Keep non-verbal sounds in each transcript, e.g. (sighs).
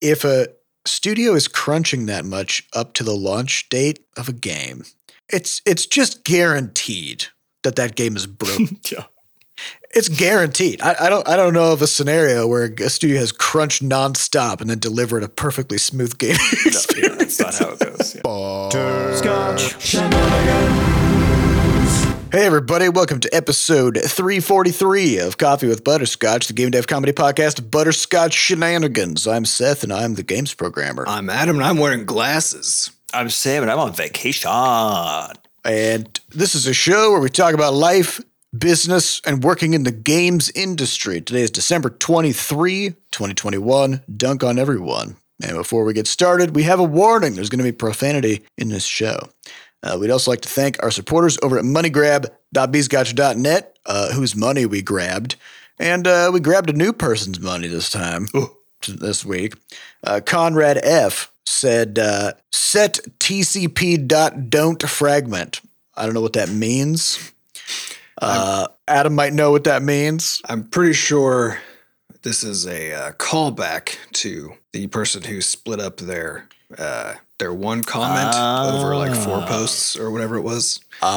if a studio is crunching that much up to the launch date of a game, it's it's just guaranteed that that game is (laughs) broken. Yeah. it's guaranteed. I, I don't I don't know of a scenario where a studio has crunched nonstop and then delivered a perfectly smooth game. No, yeah, that's not how it goes. Yeah. Hey everybody, welcome to episode 343 of Coffee with Butterscotch, the game dev comedy podcast of Butterscotch Shenanigans. I'm Seth and I'm the games programmer. I'm Adam and I'm wearing glasses. I'm Sam and I'm on vacation. And this is a show where we talk about life, business, and working in the games industry. Today is December 23, 2021. Dunk on everyone. And before we get started, we have a warning. There's going to be profanity in this show. Uh, we'd also like to thank our supporters over at moneygrab.bscotch.net, uh, whose money we grabbed. And uh, we grabbed a new person's money this time, this week. Uh, Conrad F. said, uh, set TCP dot don't fragment. I don't know what that means. Uh, Adam might know what that means. I'm pretty sure this is a uh, callback to the person who split up their uh, their one comment over like four posts or whatever it was. Oh,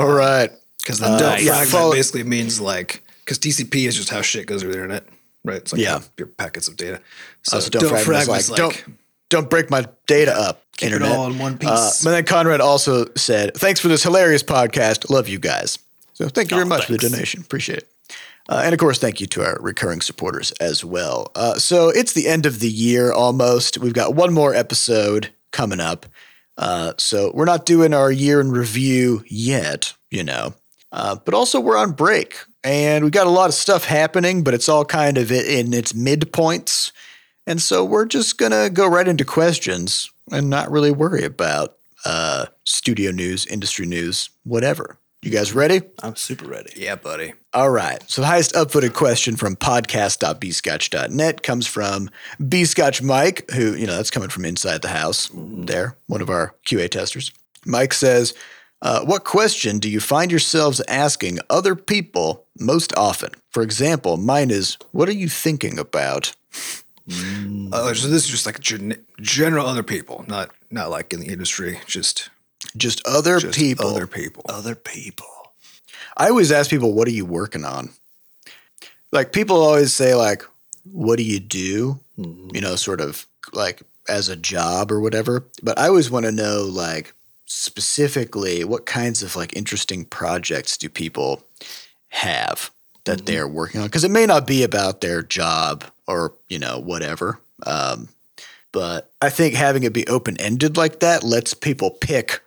all right. Because the Uh, don't yeah, fragment follow- basically means like because TCP is just how shit goes over the internet, right? It's like Yeah. your packets of data. So, so don't, fragment is like, don't don't break my data up. keep internet. it all in one piece. Uh, but then Conrad also said, "Thanks for this hilarious podcast. Love you guys." So thank you very Oh, much for the donation. Appreciate it. Uh, and of course, thank you to our recurring supporters as well. Uh, so it's the end of the year almost. We've got one more episode coming up. Uh, so we're not doing our year in review yet, you know. Uh, but also we're on break and we got a lot of stuff happening, but it's all kind of in its midpoints. And so we're just gonna go right into questions and not really worry about uh, studio news, industry news, whatever. You guys ready? I'm super ready. yeah, buddy. All right. So the highest upvoted question from podcast.bscotch.net comes from bscotch Mike, who, you know, that's coming from inside the house there, one of our QA testers. Mike says, uh, what question do you find yourselves asking other people most often? For example, mine is, what are you thinking about? Oh, so this is just like gen- general other people, not not like in the industry, just Just other just people. other people. Other people. I always ask people, what are you working on? Like people always say, like, what do you do? You know, sort of like as a job or whatever. But I always want to know, like, specifically what kinds of like interesting projects do people have that they're working on? Because it may not be about their job or, you know, whatever. Um, but I think having it be open ended like that lets people pick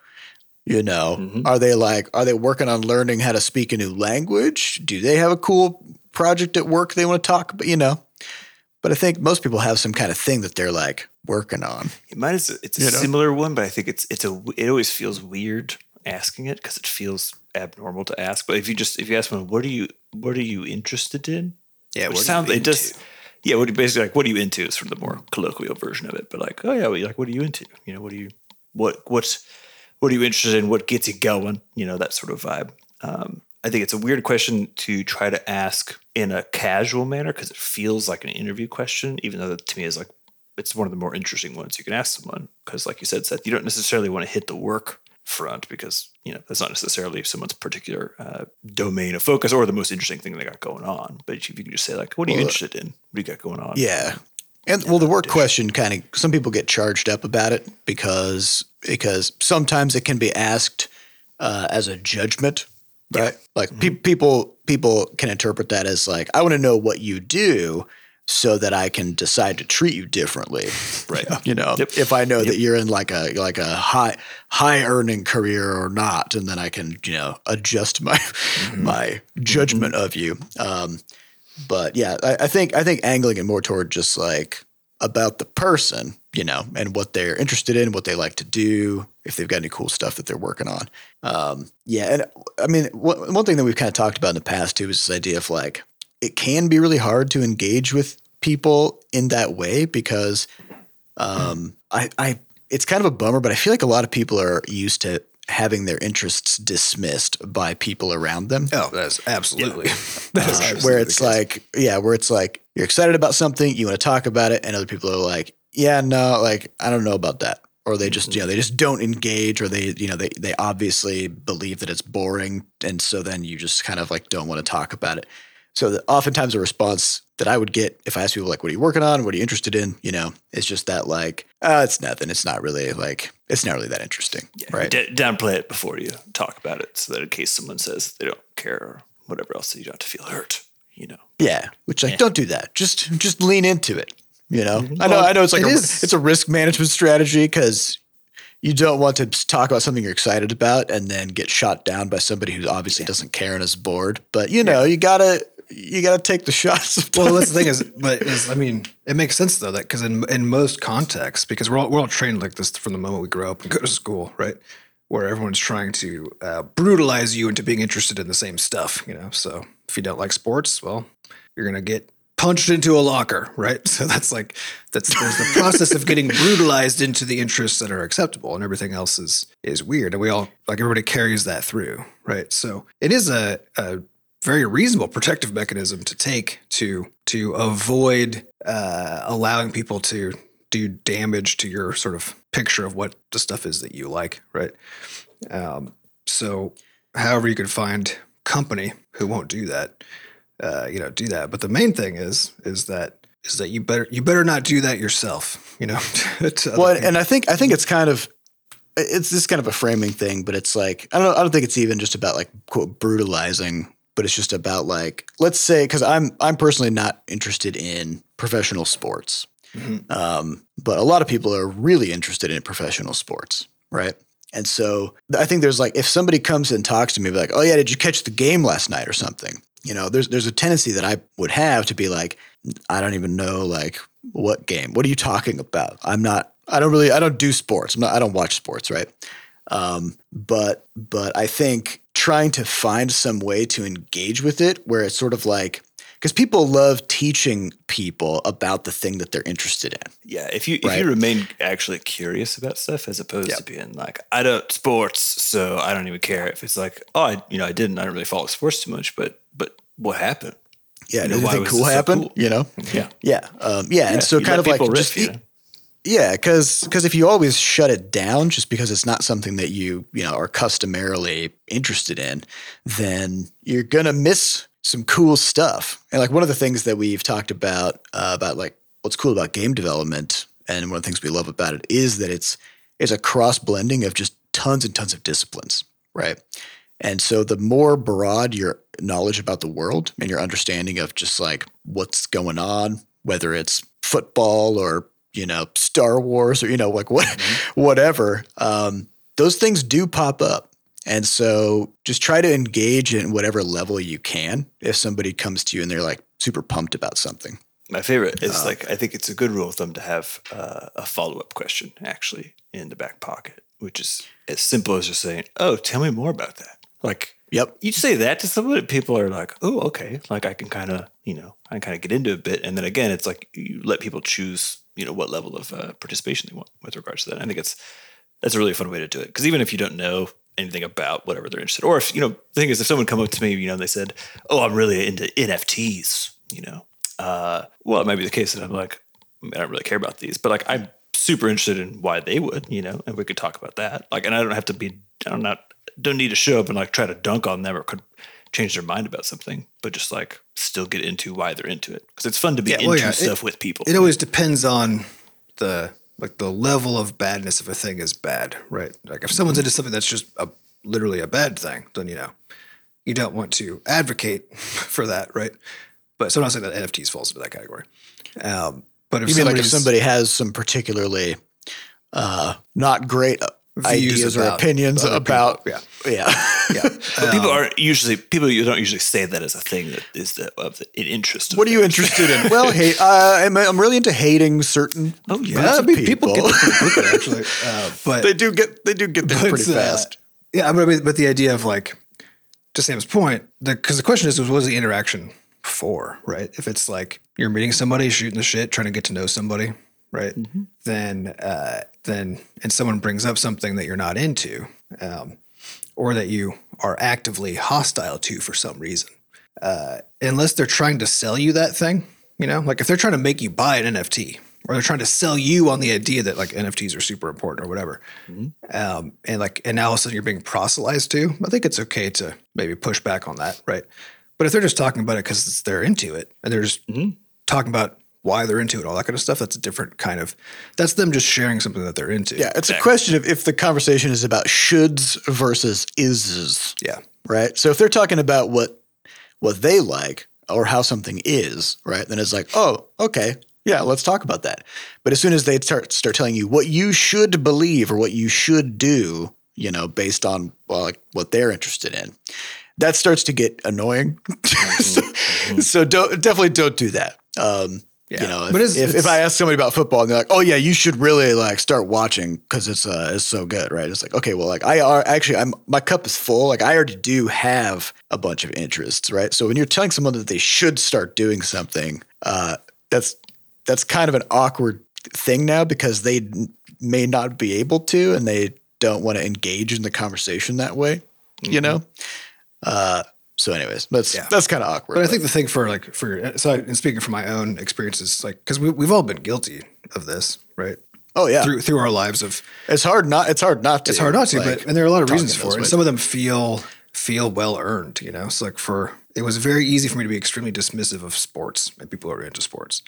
you know, mm-hmm. are they like, are they working on learning how to speak a new language? Do they have a cool project at work they want to talk about? You know, but I think most people have some kind of thing that they're like working on. Mine is it's a You know? similar one, but I think it's it's a it always feels weird asking it because it feels abnormal to ask. But if you just if you ask them, what are you what are you interested in? Yeah, Which what sounds it just. Yeah, what do you basically like? What are you into? Is sort of the more colloquial version of it. But like, oh yeah, like what are you into? You know, what are you what what's what are you interested in? What gets you going? You know, that sort of vibe. Um, I think it's a weird question to try to ask in a casual manner because it feels like an interview question, even though that to me is like it's one of the more interesting ones you can ask someone. Because, like you said, Seth, you don't necessarily want to hit the work front because you know that's not necessarily someone's particular uh, domain of focus or the most interesting thing they got going on. But if you can just say like, "What are you Well, interested in? What do you got going on?" Yeah. And well, the work question kind of some people get charged up about it because because sometimes it can be asked uh, as a judgment, right? Like pe- people people can interpret that as like I want to know what you do so that I can decide to treat you differently, (laughs) Right. You know, Yep. if I know that you're in like a like a high high earning career or not, and then I can you know adjust my my judgment of you. Um, but yeah, I, I think I think angling it more toward just like about the person, you know, and what they're interested in, what they like to do, if they've got any cool stuff that they're working on. Um, yeah, and I mean, one, one thing that we've kind of talked about in the past too is this idea of like it can be really hard to engage with people in that way because um, I, I it's kind of a bummer, but I feel like a lot of people are used to having their interests dismissed by people around them. Oh, that's absolutely. (laughs) that is Uh, absolutely where it's like, yeah, where it's like you're excited about something, you want to talk about it, and other people are like, yeah, no, like I don't know about that, or they just, you know, they just don't engage, or they, you know, they they obviously believe that it's boring, and so then you just kind of like don't want to talk about it. So that oftentimes a response that I would get if I ask people like, "What are you working on? What are you interested in?" You know, it's just that like, "Oh, it's nothing. It's not really like, it's not really that interesting, Yeah, right?" d- downplay it before you talk about it, so that in case someone says they don't care or whatever else, you don't have to feel hurt. You know. Yeah, which like Yeah. don't do that. Just just lean into it. You know, mm-hmm. I know I know it's like it a, is- it's a risk management strategy because you don't want to talk about something you're excited about and then get shot down by somebody who obviously doesn't care and is bored. But you know, you gotta you gotta take the shots. (laughs) Well, that's the thing is, but is I mean, it makes sense though that because in in most contexts, because we're all we're all trained like this from the moment we grow up and go to school, right? Where everyone's trying to uh, brutalize you into being interested in the same stuff, you know. So if you don't like sports, well, you're gonna get punched into a locker, right? (laughs) So that's like that's there's the process of getting brutalized into the interests that are acceptable, and everything else is is weird, and we all like everybody carries that through, right? So it is a, a very reasonable protective mechanism to take to to avoid uh, allowing people to do damage to your sort of picture of what the stuff is that you like, right? Um, so, however, you can find company who won't do that, uh, you know, do that. But the main thing is is that is that you better you better not do that yourself, you know. (laughs) well, and I think I think it's kind of it's this kind of a framing thing, but it's like I don't I don't think it's even just about like quote brutalizing, but it's just about like let's say because I'm I'm personally not interested in professional sports, Mhm. um, but a lot of people are really interested in professional sports, right? And so I think there's like if somebody comes and talks to me like, oh yeah, did you catch the game last night or something? You know, there's there's a tendency that I would have to be like, I don't even know like what game. What are you talking about? I'm not. I don't really. I don't do sports. I'm not. I don't watch sports. Right. Um, but but I think trying to find some way to engage with it where it's sort of like because people love teaching people about the thing that they're interested in. Yeah, if you if you remain actually curious about stuff as opposed to being like I don't sports, so I don't even care if it's like oh I you know I didn't I don't really follow sports too much, but but what happened? Yeah. You know, anything cool this so cool? You know. Yeah, Yeah. Um, yeah. And so kind of like people just you know? Yeah, because because if you always shut it down just because it's not something that you you know are customarily interested in, then you're gonna miss some cool stuff. And like one of the things that we've talked about uh, about like what's cool about game development, and one of the things we love about it is that it's it's a cross blending of just tons and tons of disciplines, right? And so the more broad your knowledge about the world and your understanding of just like what's going on, whether it's football or you know Star Wars or you know like what (laughs) whatever, um, those things do pop up. And so just try to engage in whatever level you can if somebody comes to you and they're like super pumped about something. My favorite is Uh, like I think it's a good rule of thumb to have uh, a follow up question actually in the back pocket, which is as simple as just saying, "Oh, tell me more about that." Like Yep. you say that to someone, people are like, "Oh, okay." Like I can kind of, you know, I can kind of get into a bit, and then again, it's like you let people choose, you know, what level of uh, participation they want with regards to that. I think it's that's a really fun way to do it because even if you don't know anything about whatever they're interested, or if you know, the thing is, if someone come up to me, you know, and they said, "Oh, I'm really into NFTs," you know, uh, well, it might be the case that I'm like, I don't really care about these, but like I'm super interested in why they would, you know, and we could talk about that. Like, and I don't have to be, I'm not, don't need to show up and like try to dunk on them or could change their mind about something, but just like still get into why they're into it because it's fun to be Yeah, into well, yeah, it- stuff with people. it always depends on the like the level of badness if a thing is bad, right? Like if someone's into something that's just a, literally a bad thing, then you know you don't want to advocate (laughs) for that, right? But so I'm not saying that NFTs falls into that category. Um, but if You mean like if somebody has some particularly uh, not great Views ideas or about opinions about people, yeah yeah, (laughs) (laughs) but people aren't usually people you don't usually say that as a thing that is the of the an interest. of What are you interested in? (laughs) Well, hate. Uh, I'm, I'm really into hating certain. Oh, yeah. groups I of mean, people people. get there pretty actually. Uh, but they do get they do get there But, pretty uh, fast. Yeah, but I mean, but the idea of like, to Sam's point, because the, question is, what is the interaction for, right? If it's like you're meeting somebody, shooting the shit, trying to get to know somebody, right? Then, uh, then, and someone brings up something that you're not into, um, or that you are actively hostile to for some reason. Uh, unless they're trying to sell you that thing, you know, like if they're trying to make you buy an NFT or they're trying to sell you on the idea that like NFTs are super important or whatever, um, and like and now all of a sudden you're being proselytized to, I think it's okay to maybe push back on that, right? But if they're just talking about it because they're into it and they're just talking about why they're into it, all that kind of stuff, that's a different kind of. That's them just sharing something that they're into. Yeah, it's a question of if the conversation is about shoulds versus ises. yeah, right? So if they're talking about what what they like or how something is, right? Then it's like, oh, okay, yeah, let's talk about that. But as soon as they start start telling you what you should believe or what you should do, you know, based on well, like what they're interested in, that starts to get annoying. (laughs) so, so don't definitely don't do that. Um, Yeah. You know, if, But it's- if, if I ask somebody about football and they're like, "Oh yeah, you should really like start watching because it's uh it's so good," right? It's like, okay, well, like I are actually I'm my cup is full. Like I already do have a bunch of interests, right? So when you're telling someone that they should start doing something, uh, that's that's kind of an awkward thing now because they may not be able to, and they don't want to engage in the conversation that way, you know. Uh, so, anyways, that's Yeah. that's kind of awkward. But I think the thing for like for so and speaking from my own experiences, like because we we've all been guilty of this, right? oh yeah, Through through our lives of it's hard not it's hard not to. it's hard not to, like, but and there are a lot of reasons for it. And some of them feel feel well earned, you know. So like for it was very easy for me to be extremely dismissive of sports and people who are into sports.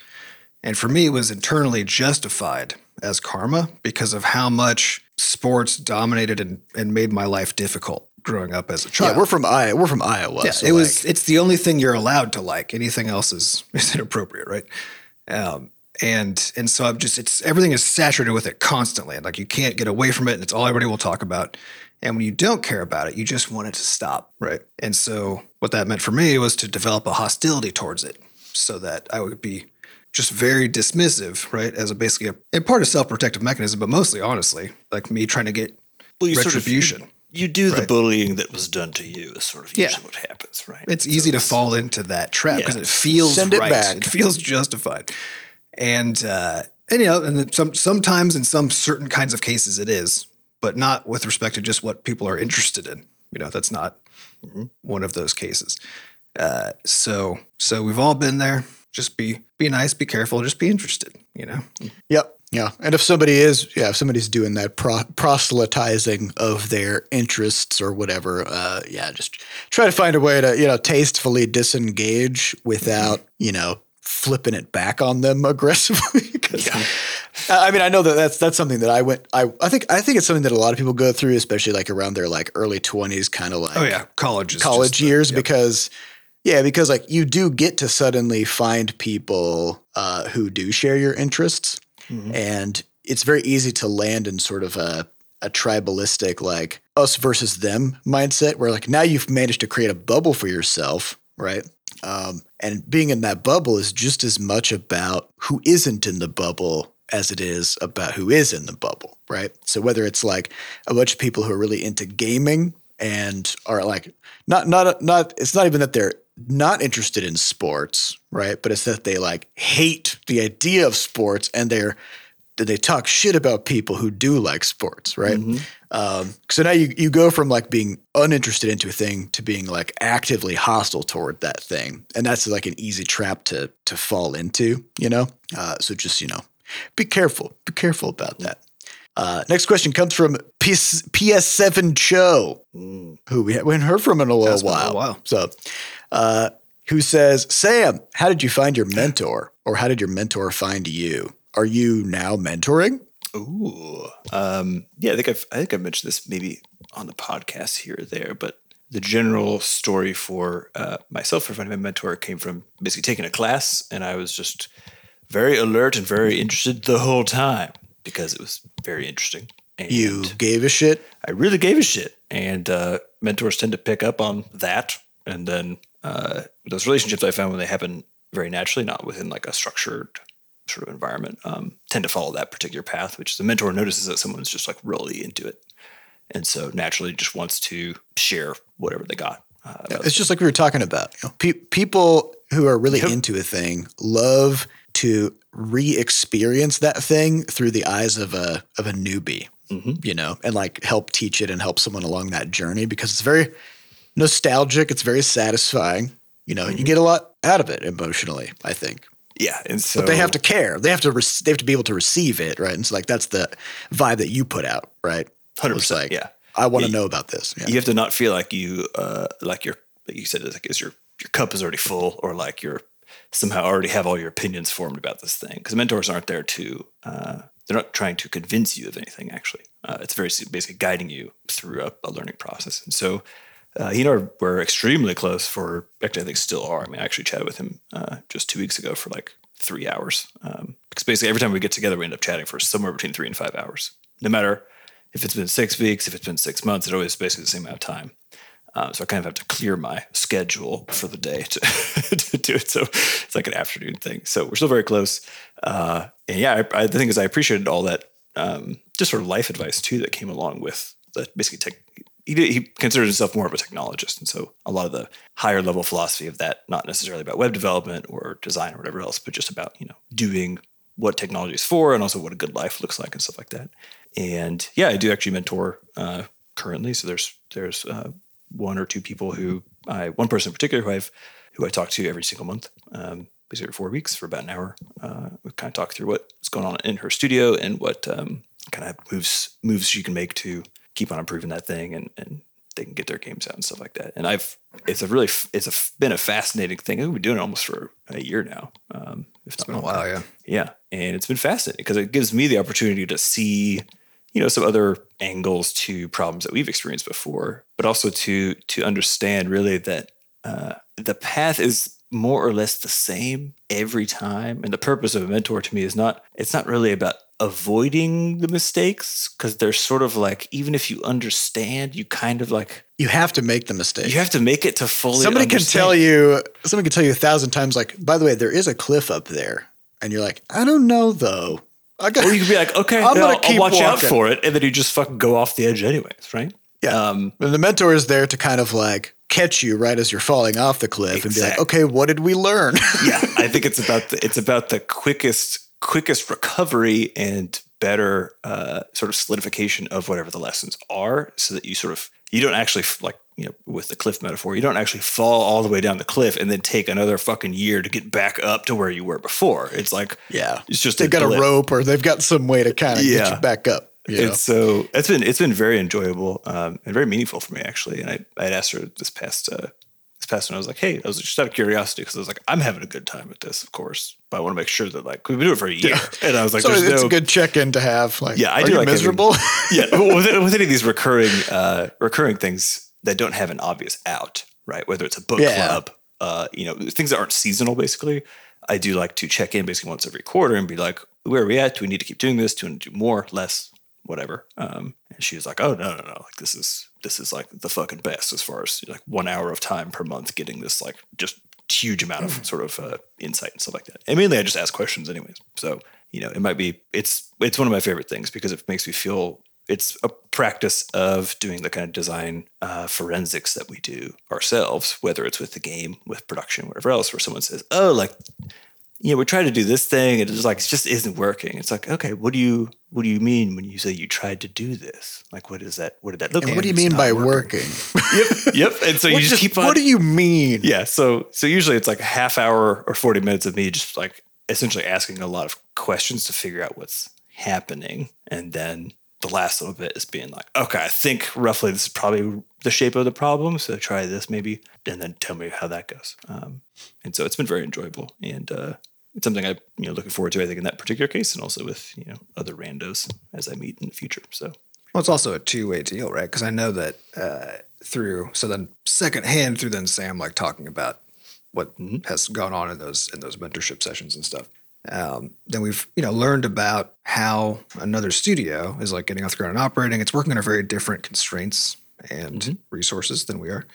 And for me, it was internally justified as karma because of how much sports dominated and, and made my life difficult growing up as a child. Yeah, we're from Iowa. We're from Iowa. Yeah, so, it was. It's the only thing you're allowed to like. Anything else is (laughs) is inappropriate, right? Um, and and so I'm just. It's everything is saturated with it constantly, and like you can't get away from it. And it's all everybody will talk about. And when you don't care about it, you just want it to stop, right? And so what that meant for me was to develop a hostility towards it, so that I would be just very dismissive, right? As a basically a, a part of self protective mechanism, but mostly honestly, like me trying to get Well, you sort of- retribution. You do the bullying that was done to you is sort of Yeah. usually what happens, right? It's easy to fall into that trap because Yeah. it feels Send it right. back. It feels justified, and uh, and you know, and some sometimes in some certain kinds of cases it is, but not with respect to just what people are interested in. You know, that's not one of those cases. Uh, so so we've all been there. Just be be nice, be careful, just be interested. You know, Yep. Yeah. And if somebody is, yeah, if somebody's doing that pro- proselytizing of their interests or whatever, uh, yeah, just try to find a way to, you know, tastefully disengage without, you know, flipping it back on them (laughs) aggressively. 'Cause, I mean, I know that that's that's something that I went. I I think I think it's something that a lot of people go through, especially like around their like early twenties, kind of like oh yeah, college college just the- years yep. because yeah because like you do get to suddenly find people uh, who do share your interests Mm-hmm. and it's very easy to land in sort of a, a tribalistic like us versus them mindset where like now you've managed to create a bubble for yourself right um, and being in that bubble is just as much about who isn't in the bubble as it is about who is in the bubble, right? So whether it's like a bunch of people who are really into gaming and are like not not not it's not even that they're not interested in sports, right? But it's that they like hate the idea of sports and they're that they talk shit about people who do like sports, right? Um, so now you you go from like being uninterested into a thing to being like actively hostile toward that thing, and that's like an easy trap to to fall into, you know. Uh, so just you know, be careful, be careful about that. Uh, next question comes from PS, PS7 Cho, who we haven't heard from in a little been a while. while. So, uh, who says, Sam, how did you find your (sighs) mentor, or how did your mentor find you? Are you now mentoring? Ooh. Um, yeah, I think I've I think I've mentioned this maybe on the podcast here or there, but the general story for uh, myself for finding my mentor came from basically taking a class, and I was just very alert and very interested the whole time because it was very interesting. And You gave a shit. I really gave a shit, and uh, mentors tend to pick up on that, and then uh, those relationships I found when they happen very naturally, not within like a structured sort of environment, um, tend to follow that particular path. Which the mentor notices that someone's just like really into it, and so naturally just wants to share whatever they got. Uh, It's just like we were talking about. You know, pe- people who are really into a thing love to re-experience that thing through the eyes of a of a newbie, you know, and like help teach it and help someone along that journey because it's very nostalgic. It's very satisfying. You know, you get a lot out of it emotionally, I think. Yeah, and so But they have to care. They have to. Re- they have to be able to receive it, right? And so, like, that's the vibe that you put out, right? Hundred percent. like, Yeah, I want to Yeah, know about this. Yeah. you have to not feel like you uh like your like you said like is your your cup is already full or like you're somehow already have all your opinions formed about this thing because mentors aren't there to uh they're not trying to convince you of anything actually. Uh, it's very basically guiding you through a, a learning process. And so uh, he and I were extremely close for actually I think still are. I mean I actually chatted with him uh, just two weeks ago for like three hours. Um, because basically every time we get together we end up chatting for somewhere between three and five hours. No matter if it's been six weeks, if it's been six months, it always basically the same amount of time. Um, so I kind of have to clear my schedule for the day to, (laughs) to do it. So it's like an afternoon thing. So we're still very close. Uh, and yeah, I, I, the thing is, I appreciated all that um, just sort of life advice too that came along with the basically tech. He, he considers himself more of a technologist, and so a lot of the higher level philosophy of that, not necessarily about web development or design or whatever else, but just about you know doing what technology is for and also what a good life looks like and stuff like that. And yeah, I do actually mentor uh, currently. So there's there's uh, one or two people who I one person in particular who I've who I talk to every single month, um, basically every four weeks for about an hour. Uh, we kind of talk through what's going on in her studio and what um, kind of moves moves she can make to keep on improving that thing and and they can get their games out and stuff like that. And I've it's a really it's a been a fascinating thing. We've been doing it almost for a year now. Um, if It's not been a while, yeah. Yeah, and it's been fascinating because it gives me the opportunity to see, you know, some other angles to problems that we've experienced before, but also to to understand really that uh, the path is more or less the same every time. And the purpose of a mentor to me is not it's not really about avoiding the mistakes because they're sort of like even if you understand, you kind of like You have to make the mistake. you have to make it to fully. Somebody can tell you. Somebody can tell you a thousand times. Like, by the way, there is a cliff up there, and you're like, I don't know though. I got. Or you could be like, okay, I'm yeah, gonna keep I'll watch out for it, and then you just fucking go off the edge anyways, right? Yeah. Um, And the mentor is there to kind of like catch you right as you're falling off the cliff and be like, okay, what did we learn? (laughs) yeah, I think it's about the it's about the quickest quickest recovery and better uh, sort of solidification of whatever the lessons are, so that you sort of you don't actually like you know with the cliff metaphor, you don't actually fall all the way down the cliff and then take another fucking year to get back up to where you were before. It's like yeah. it's just They've got blip. a rope or they've got some way to kind of get you back up. You know? So it's been it's been very enjoyable um, and very meaningful for me actually. And I I had asked her this past uh, past one. I was like, hey, I was just out of curiosity because I was like, I'm having a good time with this, of course, but I want to make sure that like we've been doing it for a year, and I was like, so there's it's no a good check in to have. Like, Yeah, I are do you like having- miserable. (laughs) yeah with, with any of these recurring uh, recurring things that don't have an obvious out, right? Whether it's a book Yeah. club, uh, you know, things that aren't seasonal, basically. I do like to check in basically once every quarter and be like, where are we at? Do we need to keep doing this? Do we need to do more, less, whatever? Um, and she was like, oh no, no, no, like this is this is like the fucking best as far as like one hour of time per month getting this like just huge amount of sort of uh, insight and stuff like that. And mainly I just ask questions anyways. So, you know, it might be it's it's one of my favorite things because it makes me feel it's a practice of doing the kind of design uh, forensics that we do ourselves, whether it's with the game, with production, whatever else, where someone says, "Oh, like, you know, we tried to do this thing, and it's like it just isn't working." It's like, okay, what do you what do you mean when you say you tried to do this? Like, what is that? What did that look and like? what do you it's mean by working. working? (laughs) yep, yep. And so (laughs) you just just- keep on. What do you mean? Yeah. So so usually it's like a half hour or 40 minutes of me just like essentially asking a lot of questions to figure out what's happening. And then the last little bit is being like, okay, I think roughly this is probably the shape of the problem. So try this maybe, and then tell me how that goes. Um, and so it's been very enjoyable. And uh, it's something I, you know, looking forward to, I think, in that particular case, and also with, you know, other randos as I meet in the future. So Well, it's also a two way deal, right? Because I know that uh, through so then secondhand through then Sam like talking about what has gone on in those in those mentorship sessions and stuff. Um, then we've you know learned about how another studio is like getting off the ground and operating. It's working under very different constraints and resources than we are,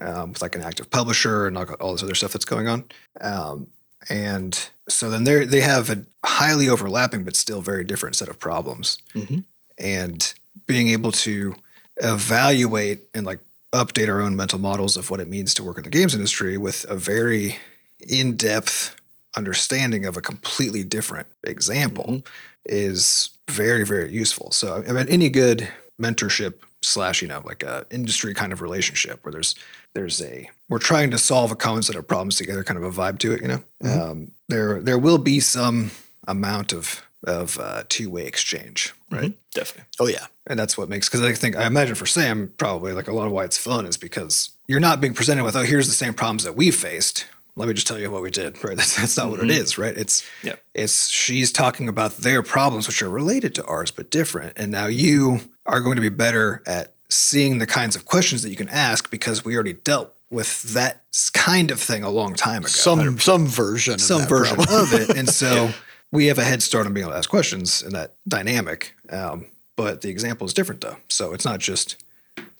um, with like an active publisher and all this other stuff that's going on. Um, and so then they they have a highly overlapping but still very different set of problems. Mm-hmm. And being able to evaluate and like update our own mental models of what it means to work in the games industry with a very in-depth understanding of a completely different example mm-hmm. is very very useful. So I mean, any good mentorship slash you know like a industry kind of relationship where there's there's a we're trying to solve a common set of problems together, kind of a vibe to it. You know, um, there there will be some amount of of uh, two way exchange, right? Definitely. Oh yeah. And that's what makes because I think I imagine for Sam probably like a lot of why it's fun is because you're not being presented with oh here's the same problems that we faced. Let me just tell you what we did. (laughs) Right? That's that's not what it is. Right? It's Yeah. it's she's talking about their problems which are related to ours but different, and now you are going to be better at seeing the kinds of questions that you can ask because we already dealt with that kind of thing a long time ago Some some version of some that version problem. of it. And (laughs) so we have a head start on being able to ask questions in that dynamic. Um, but the example is different though. So it's not just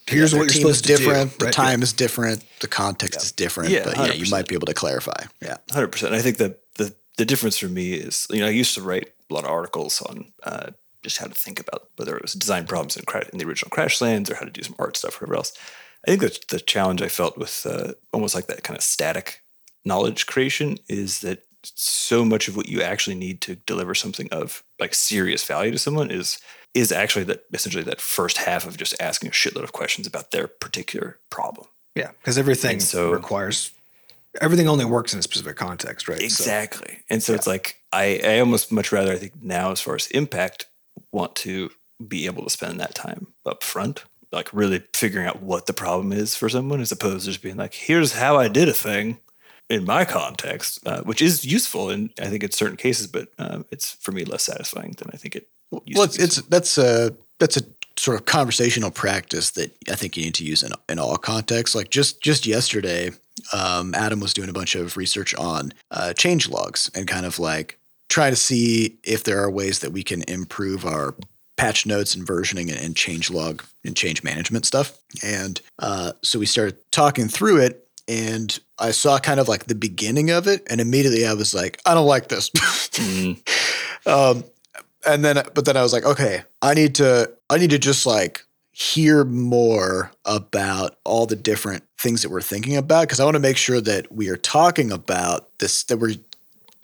here's Their what you're supposed to different. do. The right? time is different. The context is different. Yeah, but yeah, you might be able to clarify. Yeah. Hundred percent. I think that the the difference for me is, you know, I used to write a lot of articles on uh, just how to think about whether it was design problems in, in the original Crashlands or how to do some art stuff or whatever else. I think that the challenge I felt with uh, almost like that kind of static knowledge creation is that so much of what you actually need to deliver something of like serious value to someone is is actually that essentially that first half of just asking a shitload of questions about their particular problem. Yeah, because everything And so- requires everything only works in a specific context, right? So- Exactly. and so it's like I, I almost much rather I think now as far as impact want to be able to spend that time up front, like really figuring out what the problem is for someone as opposed to just being like, here's how I did a thing in my context, uh, which is useful in I think in certain cases, but um, it's for me less satisfying than I think it. Well, to it's, be. it's that's a that's a sort of conversational practice that I think you need to use in in all contexts. Like just just yesterday, um, Adam was doing a bunch of research on uh, change logs and kind of like try to see if there are ways that we can improve our patch notes and versioning and, and change log and change management stuff. And uh, so we started talking through it. And I saw kind of like the beginning of it, and immediately I was like, I don't like this. (laughs) um, and then but then I was like, okay, I need to I need to just like hear more about all the different things that we're thinking about because I want to make sure that we are talking about this that we're,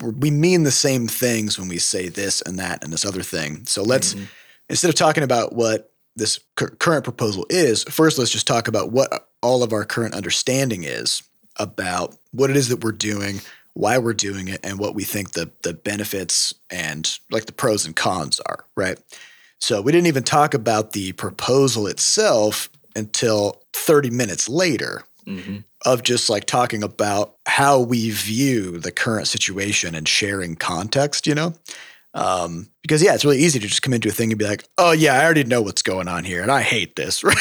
we're we mean the same things when we say this and that and this other thing. So let's instead of talking about what this cur- current proposal is, first let's just talk about what all of our current understanding is about what it is that we're doing, why we're doing it, and what we think the the benefits and like the pros and cons are, right? So we didn't even talk about the proposal itself until 30 minutes later mm-hmm. of just like talking about how we view the current situation and sharing context, you know? Um, because yeah, it's really easy to just come into a thing and be like, "Oh yeah, I already know what's going on here, and I hate this," (laughs) right?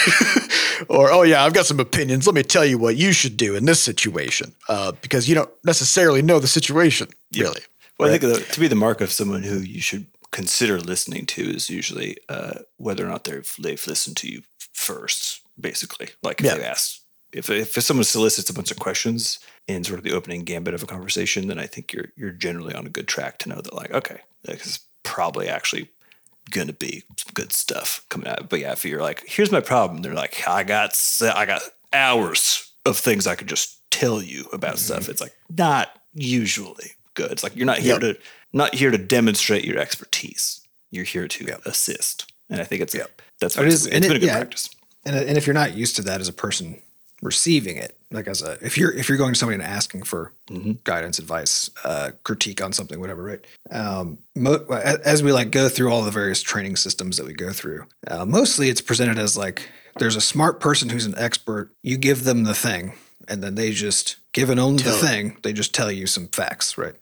or "Oh yeah, I've got some opinions. Let me tell you what you should do in this situation," uh, because you don't necessarily know the situation, really. Well, I think the, to be the mark of someone who you should consider listening to is usually uh, whether or not they've they've listened to you first. Basically, like if Yeah. you ask if if someone solicits a bunch of questions in sort of the opening gambit of a conversation, then I think you're you're generally on a good track to know that like okay, this is probably actually going to be some good stuff coming out. But yeah, if you're like, here's my problem, they're like, I got I got hours of things I could just tell you about mm-hmm. stuff. It's like not usually good. It's like you're not here Yep. to not here to demonstrate your expertise. You're here to assist. And I think it's that's It what is- it's, and been it- a good yeah. practice. and and if you're not used to that as a person receiving it, like as a if you're if you're going to somebody and asking for guidance, advice, uh, critique on something, whatever, right? Um, mo- as we like go through all the various training systems that we go through, uh, mostly it's presented as like there's a smart person who's an expert. You give them the thing, and then they just given only the Tell- thing, they just tell you some facts, right?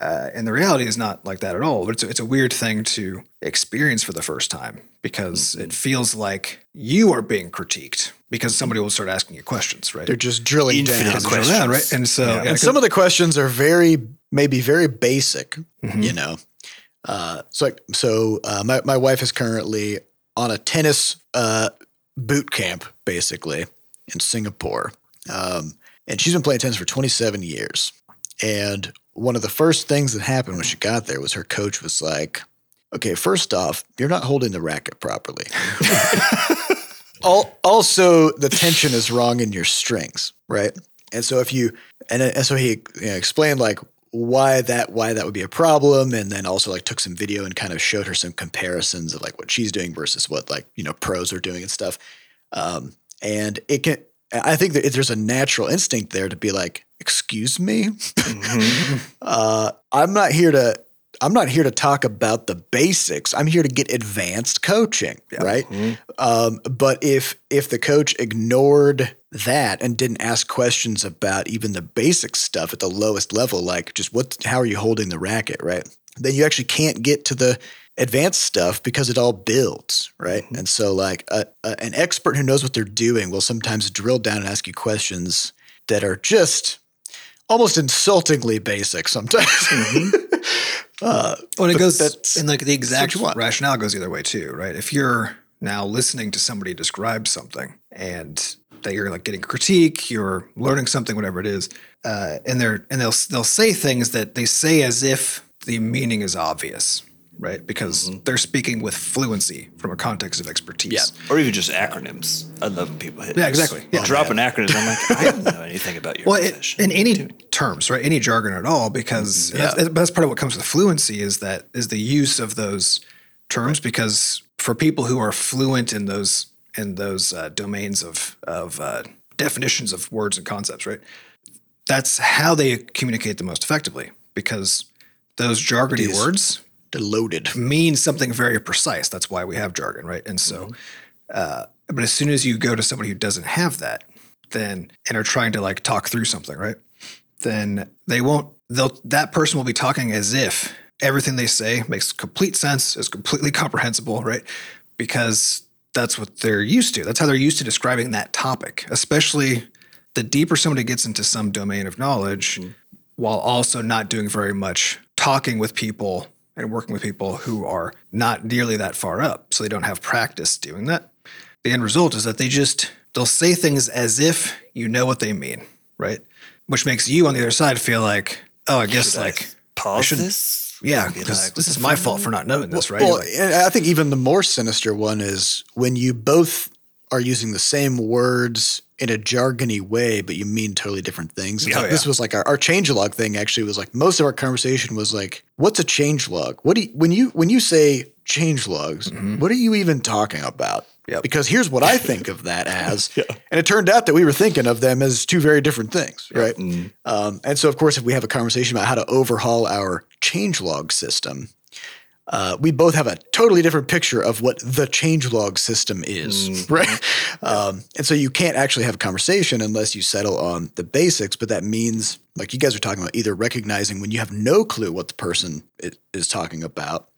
Uh, and the reality is not like that at all. But it's a, it's a weird thing to experience for the first time because it feels like you are being critiqued because somebody will start asking you questions, right? They're just drilling Infinite down. questions. Questions. Around, right? And so, yeah, and some of the questions are very maybe very basic Mm-hmm. you know uh, so so uh, my, my wife is currently on a tennis uh, boot camp basically in singapore um, and she's been playing tennis for 27 years and one of the first things that happened when she got there was her coach was like okay first off you're not holding the racket properly Al- (laughs) (laughs) also the tension is wrong in your strings, right? And so if you and, and so he you know, explained like why that why that would be a problem and then also like took some video and kind of showed her some comparisons of like what she's doing versus what like you know pros are doing and stuff. Um, and it can i think that there's a natural instinct there to be like excuse me? (laughs) Uh, i'm not here to i'm not here to talk about the basics. I'm here to get advanced coaching right? Um, but if if the coach ignored that and didn't ask questions about even the basic stuff at the lowest level, like just what, how are you holding the racket, right? Then you actually can't get to the advanced stuff because it all builds, right? And so, like a, a, an expert who knows what they're doing will sometimes drill down and ask you questions that are just almost insultingly basic sometimes. (laughs) uh, Well, and it goes that's- and like the exact rationale goes either way too, right? If you're now listening to somebody describe something and that you're like getting critique, you're learning something, whatever it is, uh, and they're and they'll they'll say things that they say as if the meaning is obvious, right? Because Mm-hmm. they're speaking with fluency from a context of expertise. Yeah, or even just acronyms. I love when people hit. Yeah, exactly. They'll Yeah. drop an acronym. I'm like, I don't know anything about your (laughs) Well, it, in What are you any doing? terms, right? Any jargon at all, because and that's, that's part of what comes with fluency is that is the use of those terms. Because for people who are fluent in those in those uh, domains of of uh, definitions of words and concepts, right? That's how they communicate the most effectively. Because those jargony is. words they're loaded. means something very precise. That's why we have jargon, right? And so, uh, but as soon as you go to somebody who doesn't have that, then and are trying to like talk through something, right? Then they won't. They'll that person will be talking as if everything they say makes complete sense, is completely comprehensible, right? Because that's what they're used to. That's how they're used to describing that topic, especially the deeper somebody gets into some domain of knowledge while also not doing very much talking with people and working with people who are not nearly that far up so they don't have practice doing that. The end result is that they just they'll say things as if you know what they mean right? Which makes you on the other side feel like oh i guess Should I like pause should- this. yeah because like, this is my fault for not knowing this right? Well, Like, I think even the more sinister one is when you both are using the same words in a jargony way, but you mean totally different things. Oh, This yeah. was like our, our change log thing actually was like most of our conversation was like, what's a change log? What do you, when you when you say change logs, what are you even talking about? Yep. Because here's what I (laughs) think of that as. And it turned out that we were thinking of them as two very different things, right? Um, and so, of course, if we have a conversation about how to overhaul our changelog system, uh, we both have a totally different picture of what the changelog system is, (laughs) right? Um, and so you can't actually have a conversation unless you settle on the basics. But that means, like you guys are talking about, either recognizing when you have no clue what the person i- is talking about,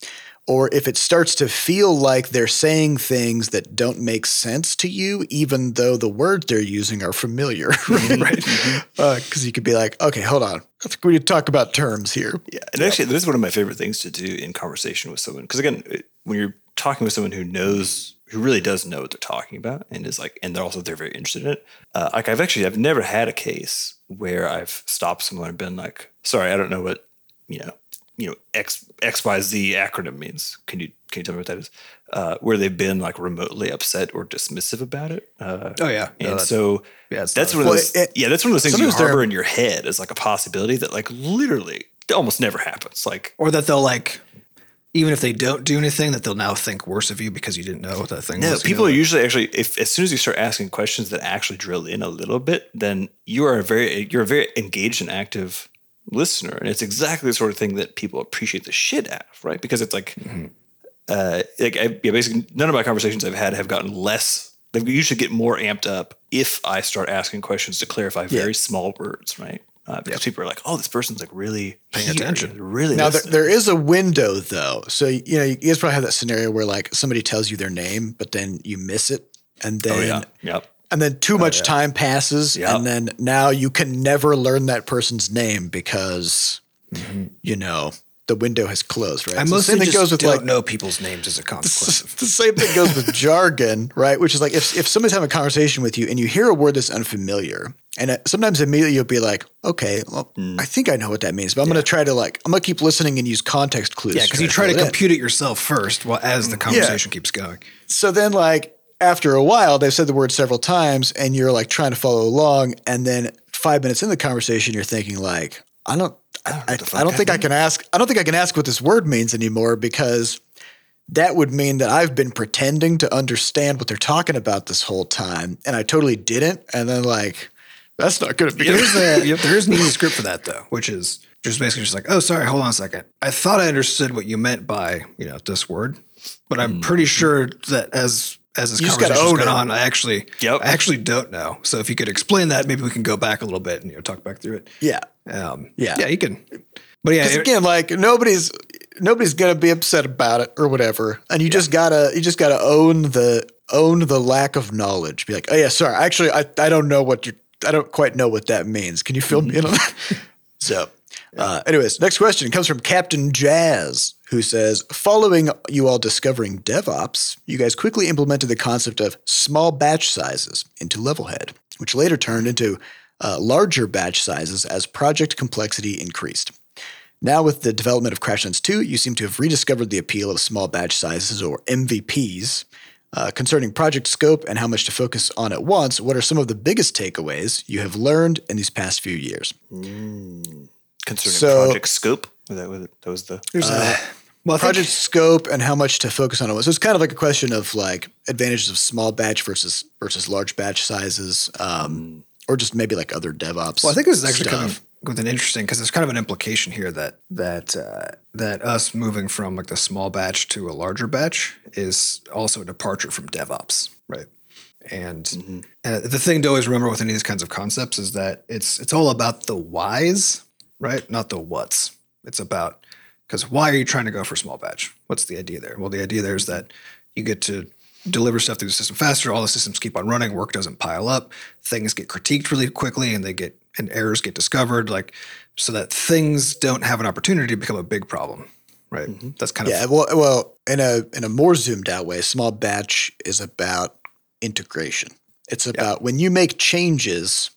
or if it starts to feel like they're saying things that don't make sense to you, even though the words they're using are familiar, (laughs) right? Mm-hmm. Mm-hmm. Uh, because you could be like, okay, hold on, I think we need to talk about terms here. Yeah, and actually, this is one of my favorite things to do in conversation with someone. Because again, when you're talking with someone who knows, who really does know what they're talking about, and is like, and they're also they're very interested in it. Uh, like I've actually, I've never had a case where I've stopped someone and been like, "Sorry, I don't know what you know, you know, X X Y Z acronym means. Can you can you tell me what that is?" Uh, where they've been like remotely upset or dismissive about it. Uh, oh yeah No, and so yeah, that's one of Well, those. it- yeah, that's one of those things you harbor in your head as like a possibility that like literally almost never happens. Like or that they'll like even if they don't do anything that they'll now think worse of you because you didn't know what that thing no, was you people know? are usually actually if as soon as you start asking questions that actually drill in a little bit, then you are a very you're a very engaged and active listener, and it's exactly the sort of thing that people appreciate the shit out of, right? Because it's like, Mm-hmm. uh, like I, yeah, basically none of my conversations I've had have gotten less. They usually get more amped up if I start asking questions to clarify very small words, right? Uh, because people are like, "Oh, this person's like really Paying here, attention. really Now there, there is a window though, so you know you guys probably have that scenario where like somebody tells you their name, but then you miss it, and then oh yeah, yep. And then too oh, much time passes, Yep. and then now you can never learn that person's name because mm-hmm. you know the window has closed. Right. I So the mostly same thing just goes with don't like know people's names as a (laughs) consequence. the same thing goes with (laughs) jargon, right? Which is like if if somebody's having a conversation with you and you hear a word that's unfamiliar, and it, sometimes immediately you'll be like, okay, well, mm. I think I know what that means, but I'm going to try to like I'm going to keep listening and use context clues. Yeah, because you try to compute it yourself first, while as the mm. conversation keeps going. So then, like after a while, they've said the word several times, and you're like trying to follow along, and then five minutes in the conversation, you're thinking like, I don't, I, I don't think I can ask. I don't think I can ask what this word means anymore because that would mean that I've been pretending to understand what they're talking about this whole time, and I totally didn't. And then like, that's not going to be. (laughs) There's a, yep, there is an easy script for that though, which is just basically just like, oh, sorry, hold on a second. I thought I understood what you meant by you know this word, but I'm hmm. pretty sure that as as this You conversation's going it. on, I actually, Yep. I actually don't know. So if you could explain that, maybe we can go back a little bit and you know talk back through it. yeah. Um, Yeah. yeah, you can. But yeah, it- again, like nobody's nobody's gonna be upset about it or whatever, and you just gotta you just gotta own the own the lack of knowledge. Be like, oh yeah, sorry, actually, I I don't know what you I don't quite know what that means. Can you fill me in on that? (laughs) so, uh, anyways, next question comes from Captain Jazz, who says, following you all discovering DevOps, you guys quickly implemented the concept of small batch sizes into Levelhead, which later turned into uh, larger batch sizes as project complexity increased. Now, with the development of Crashlands 2, you seem to have rediscovered the appeal of small batch sizes or MVPs. Uh, concerning project scope and how much to focus on at once, what are some of the biggest takeaways you have learned in these past few years? Concerning So- project scope. Was that, was that was the there's a well, I think- Project scope and how much to focus on it once. So it's kind of like a question of like advantages of small batch versus versus large batch sizes, um, or just maybe like other DevOps. Well, I think this is actually stuff. kind of with an interesting because there's kind of an implication here that that uh, that us moving from like the small batch to a larger batch is also a departure from DevOps, right? And uh, the thing to always remember with any of these kinds of concepts is that it's it's all about the whys, right? Not the whats. It's about because why are you trying to go for small batch? What's the idea there? Well, the idea there is that you get to deliver stuff through the system faster. All the systems keep on running. Work doesn't pile up. Things get critiqued really quickly, and they get and errors get discovered. Like so that things don't have an opportunity to become a big problem. Right. Mm-hmm. That's kind Yeah, of yeah. well, well, in a in a more zoomed out way, small batch is about integration. It's about when you make changes,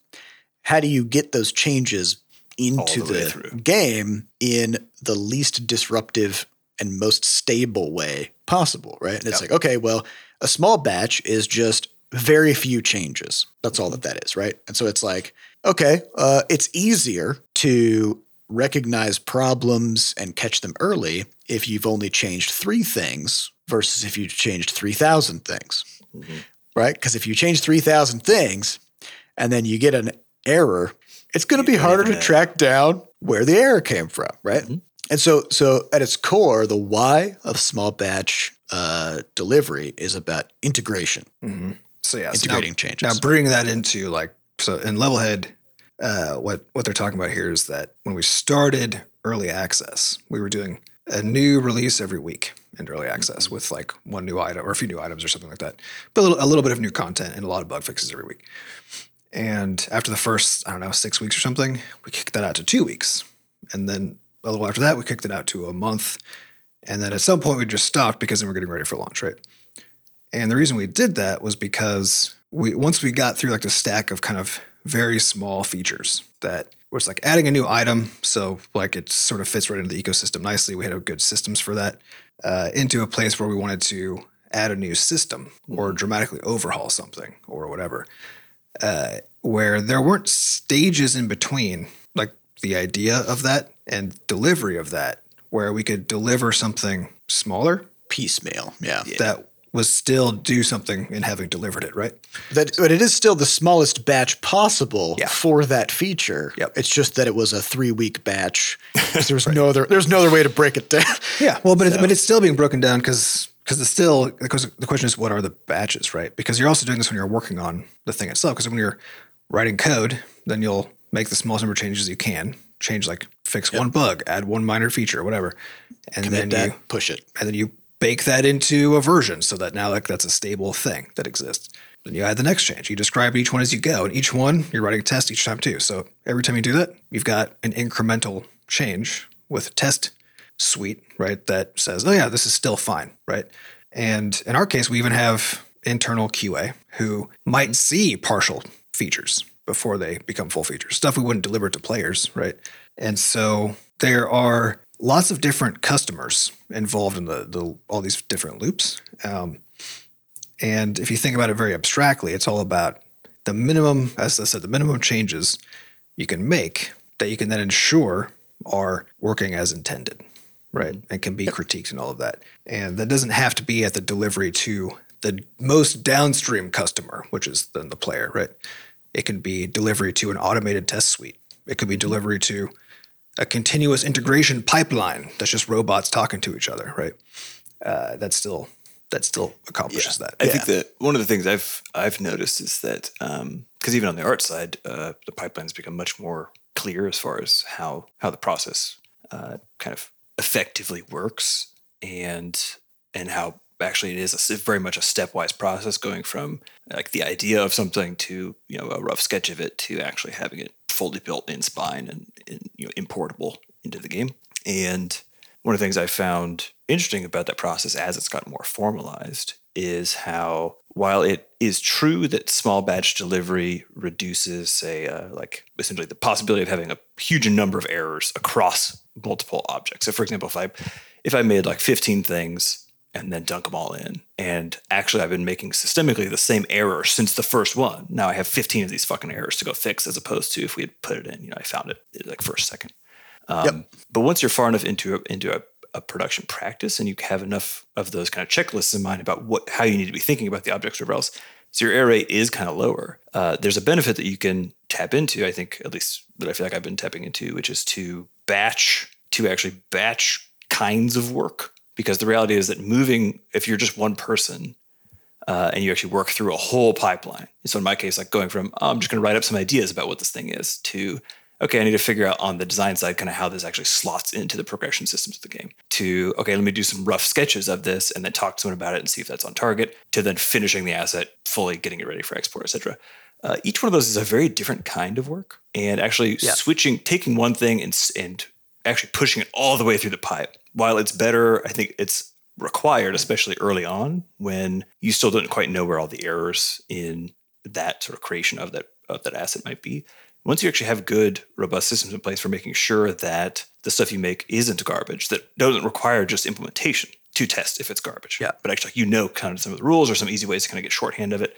how do you get those changes into the the, game in the least disruptive and most stable way possible, right? And it's like, okay, well, a small batch is just very few changes. That's all that that is, right? And so it's like, okay, uh, it's easier to recognize problems and catch them early if you've only changed three things versus if you changed 3,000 things, right? Because if you change 3,000 things and then you get an error, it's going to be harder to track down where the error came from, right? And so, so at its core, the why of small batch uh, delivery is about integration. so yeah. so integrating now, changes. Now bringing that into like so in Levelhead, uh, what what they're talking about here is that when we started early access, we were doing a new release every week in early access with like one new item or a few new items or something like that, but a little, a little bit of new content and a lot of bug fixes every week. And after the first, I don't know, six weeks or something, we kicked that out to two weeks. And then a little after that, we kicked it out to a month. And then at some point, we just stopped because then we're getting ready for launch, right? And the reason we did that was because we once we got through like the stack of kind of very small features that was like adding a new item, so like it sort of fits right into the ecosystem nicely. We had a good systems for that uh, into a place where we wanted to add a new system or dramatically overhaul something or whatever, uh, where there weren't stages in between, like the idea of that and delivery of that, where we could deliver something smaller Piecemeal, yeah. that was still do something in having delivered it, right? That, but it is still the smallest batch possible Yeah. for that feature. Yep. It's just that it was a three week batch. (laughs) There was no other. There's no other way to break it down. Yeah. Well, but it's, but it's still being broken down because because it's still because the question is what are the batches, right? Because you're also doing this when you're working on the thing itself. Because when you're writing code, then you'll make the smallest number of changes you can. Change like fix one bug, add one minor feature, whatever, and Commit then that, you push it. and then you bake that into a version so that now like that's a stable thing that exists. Then you add the next change. You describe each one as you go, and each one you're writing a test each time too. So every time you do that, you've got an incremental change with test suite, right? That says, oh yeah, this is still fine, right? And in our case, we even have internal QA who might see partial features before they become full features, stuff we wouldn't deliver to players, right? And so there are lots of different customers involved in the, the all these different loops. Um, and if you think about it very abstractly, it's all about the minimum, as I said, the minimum changes you can make that you can then ensure are working as intended, right? And can be critiqued and all of that. And that doesn't have to be at the delivery to the most downstream customer, which is then the player, right? It can be delivery to an automated test suite. It could be delivery to a continuous integration pipeline that's just robots talking to each other, right? Uh, that still that still accomplishes that. I think that one of the things I've I've noticed is that because even on the art side, uh, the pipelines become much more clear as far as how how the process uh, kind of effectively works and and how actually it is a, very much a stepwise process going from like the idea of something to you know a rough sketch of it to actually having it fully built in spine and, and you know importable into the game. And one of the things i found interesting about that process as it's gotten more formalized is how while it is true that small batch delivery reduces say uh, like essentially the possibility of having a huge number of errors across multiple objects so for example if i if i made like 15 things and then dunk them all in. And actually, I've been making systemically the same error since the first one. Now I have 15 of these fucking errors to go fix, as opposed to if we had put it in, you know, I found it like first second. Um, yep. But once you're far enough into a, into a, a, production practice and you have enough of those kind of checklists in mind about what how you need to be thinking about the objects or else, so your error rate is kind of lower. Uh, there's a benefit that you can tap into. I think at least that I feel like I've been tapping into, which is to batch to actually batch kinds of work because the reality is that moving if you're just one person uh, and you actually work through a whole pipeline so in my case like going from oh, i'm just going to write up some ideas about what this thing is to okay i need to figure out on the design side kind of how this actually slots into the progression systems of the game to okay let me do some rough sketches of this and then talk to someone about it and see if that's on target to then finishing the asset fully getting it ready for export etc uh, each one of those is a very different kind of work and actually yeah. switching taking one thing and, and actually pushing it all the way through the pipe. While it's better, I think it's required, especially early on when you still don't quite know where all the errors in that sort of creation of that of that asset might be. Once you actually have good, robust systems in place for making sure that the stuff you make isn't garbage, that doesn't require just implementation to test if it's garbage. Yeah. But actually, you know, kind of some of the rules or some easy ways to kind of get shorthand of it.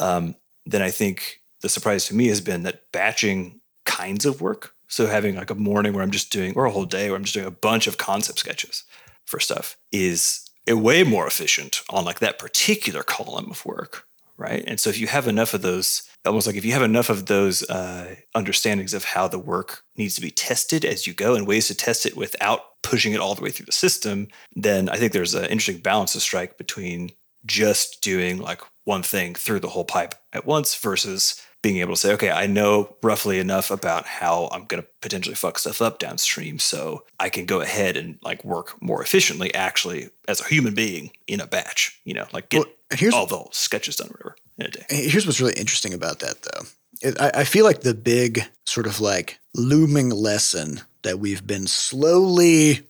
Um, then I think the surprise to me has been that batching kinds of work so having like a morning where I'm just doing, or a whole day where I'm just doing a bunch of concept sketches for stuff is a way more efficient on like that particular column of work, right? And so if you have enough of those, almost like if you have enough of those uh, understandings of how the work needs to be tested as you go and ways to test it without pushing it all the way through the system, then I think there's an interesting balance to strike between just doing like one thing through the whole pipe at once versus being able to say, okay, I know roughly enough about how I'm going to potentially fuck stuff up downstream, so I can go ahead and like work more efficiently, actually, as a human being in a batch. You know, like get well, all the sketches done, whatever, in a day. Here's what's really interesting about that, though. It, I, I feel like the big sort of like looming lesson that we've been slowly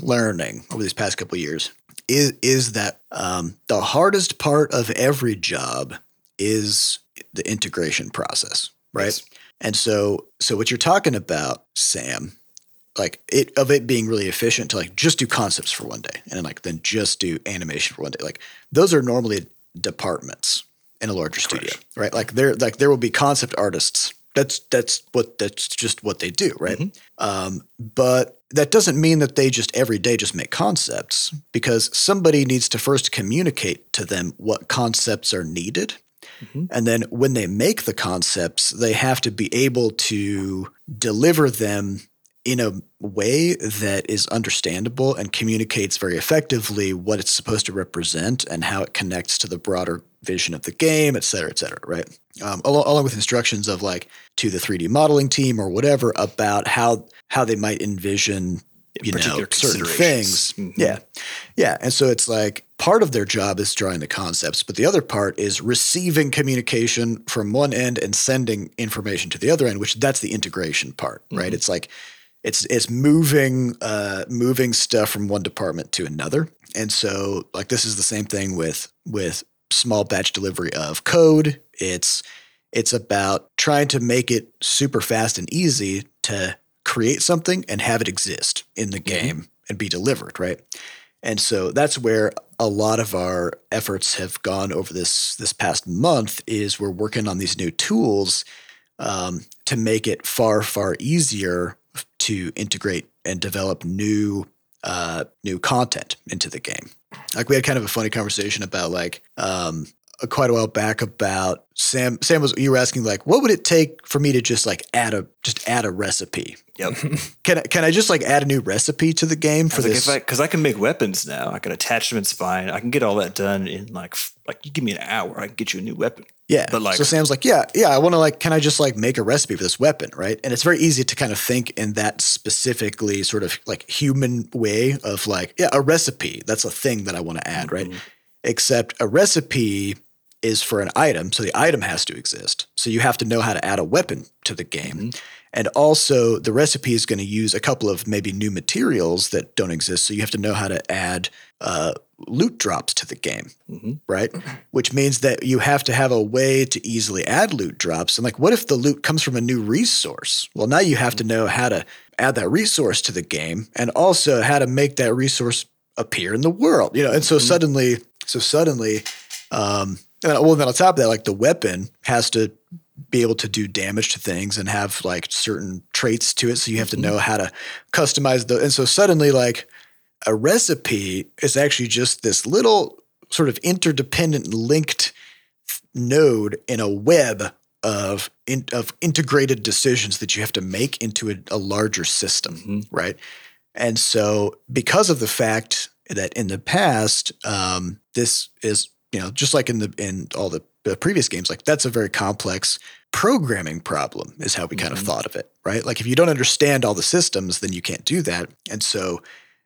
learning over these past couple years is is that um, the hardest part of every job is the integration process, right? Yes. And so, so what you're talking about, Sam, like it of it being really efficient to like just do concepts for one day and then like then just do animation for one day. Like those are normally departments in a larger studio, right? Like there, like there will be concept artists. That's that's what that's just what they do, right? Mm-hmm. Um, but that doesn't mean that they just every day just make concepts because somebody needs to first communicate to them what concepts are needed Mm-hmm. And then when they make the concepts, they have to be able to deliver them in a way that is understandable and communicates very effectively what it's supposed to represent and how it connects to the broader vision of the game, et cetera, et cetera, right? Um, along, along with instructions of like to the 3D modeling team or whatever about how how they might envision you know certain things. Mm-hmm. Yeah, yeah, and so it's like part of their job is drawing the concepts, but the other part is receiving communication from one end and sending information to the other end, which that's the integration part, right? Mm-hmm. It's like it's it's moving uh, moving stuff from one department to another, and so like this is the same thing with with small batch delivery of code. It's it's about trying to make it super fast and easy to create something and have it exist in the mm-hmm. game and be delivered, right? And so that's where a lot of our efforts have gone over this this past month is we're working on these new tools um, to make it far far easier to integrate and develop new uh, new content into the game. Like we had kind of a funny conversation about like um, quite a while back about Sam. Sam was you were asking like, what would it take for me to just like add a just add a recipe? Yep. (laughs) Can I, can I just like add a new recipe to the game for this? because I, can make weapons now. I can attach them in spine. I can get all that done in like like you give me an hour, I can get you a new weapon. Yeah. But, like- so Sam's like, yeah, yeah, I want to like, can I just like make a recipe for this weapon? Right. And it's very easy to kind of think in that specifically sort of like human way of like, yeah, a recipe. That's a thing that I want to add. Right. Except a recipe is for an item. So the item has to exist. So you have to know how to add a weapon to the game. And also, the recipe is going to use a couple of maybe new materials that don't exist. So you have to know how to add uh, loot drops to the game, mm-hmm. right? (laughs) Which means that you have to have a way to easily add loot drops. And like, what if the loot comes from a new resource? Well, now you have to mm-hmm. know how to add that resource to the game, and also how to make that resource appear in the world. You know, and so mm-hmm. suddenly, so suddenly, um, and well, then on top of that, like the weapon has to be able to do damage to things and have like certain traits to it. So you have to know how to customize the. And so suddenly, like a recipe is actually just this little sort of interdependent linked node in a web of in, of integrated decisions that you have to make into a, a larger system, right? And so, because of the fact that in the past, um, this is you know just like in the in all the, the previous games, like that's a very complex programming problem is how we kind of thought of it, right? Like if you don't understand all the systems, then you can't do that. And so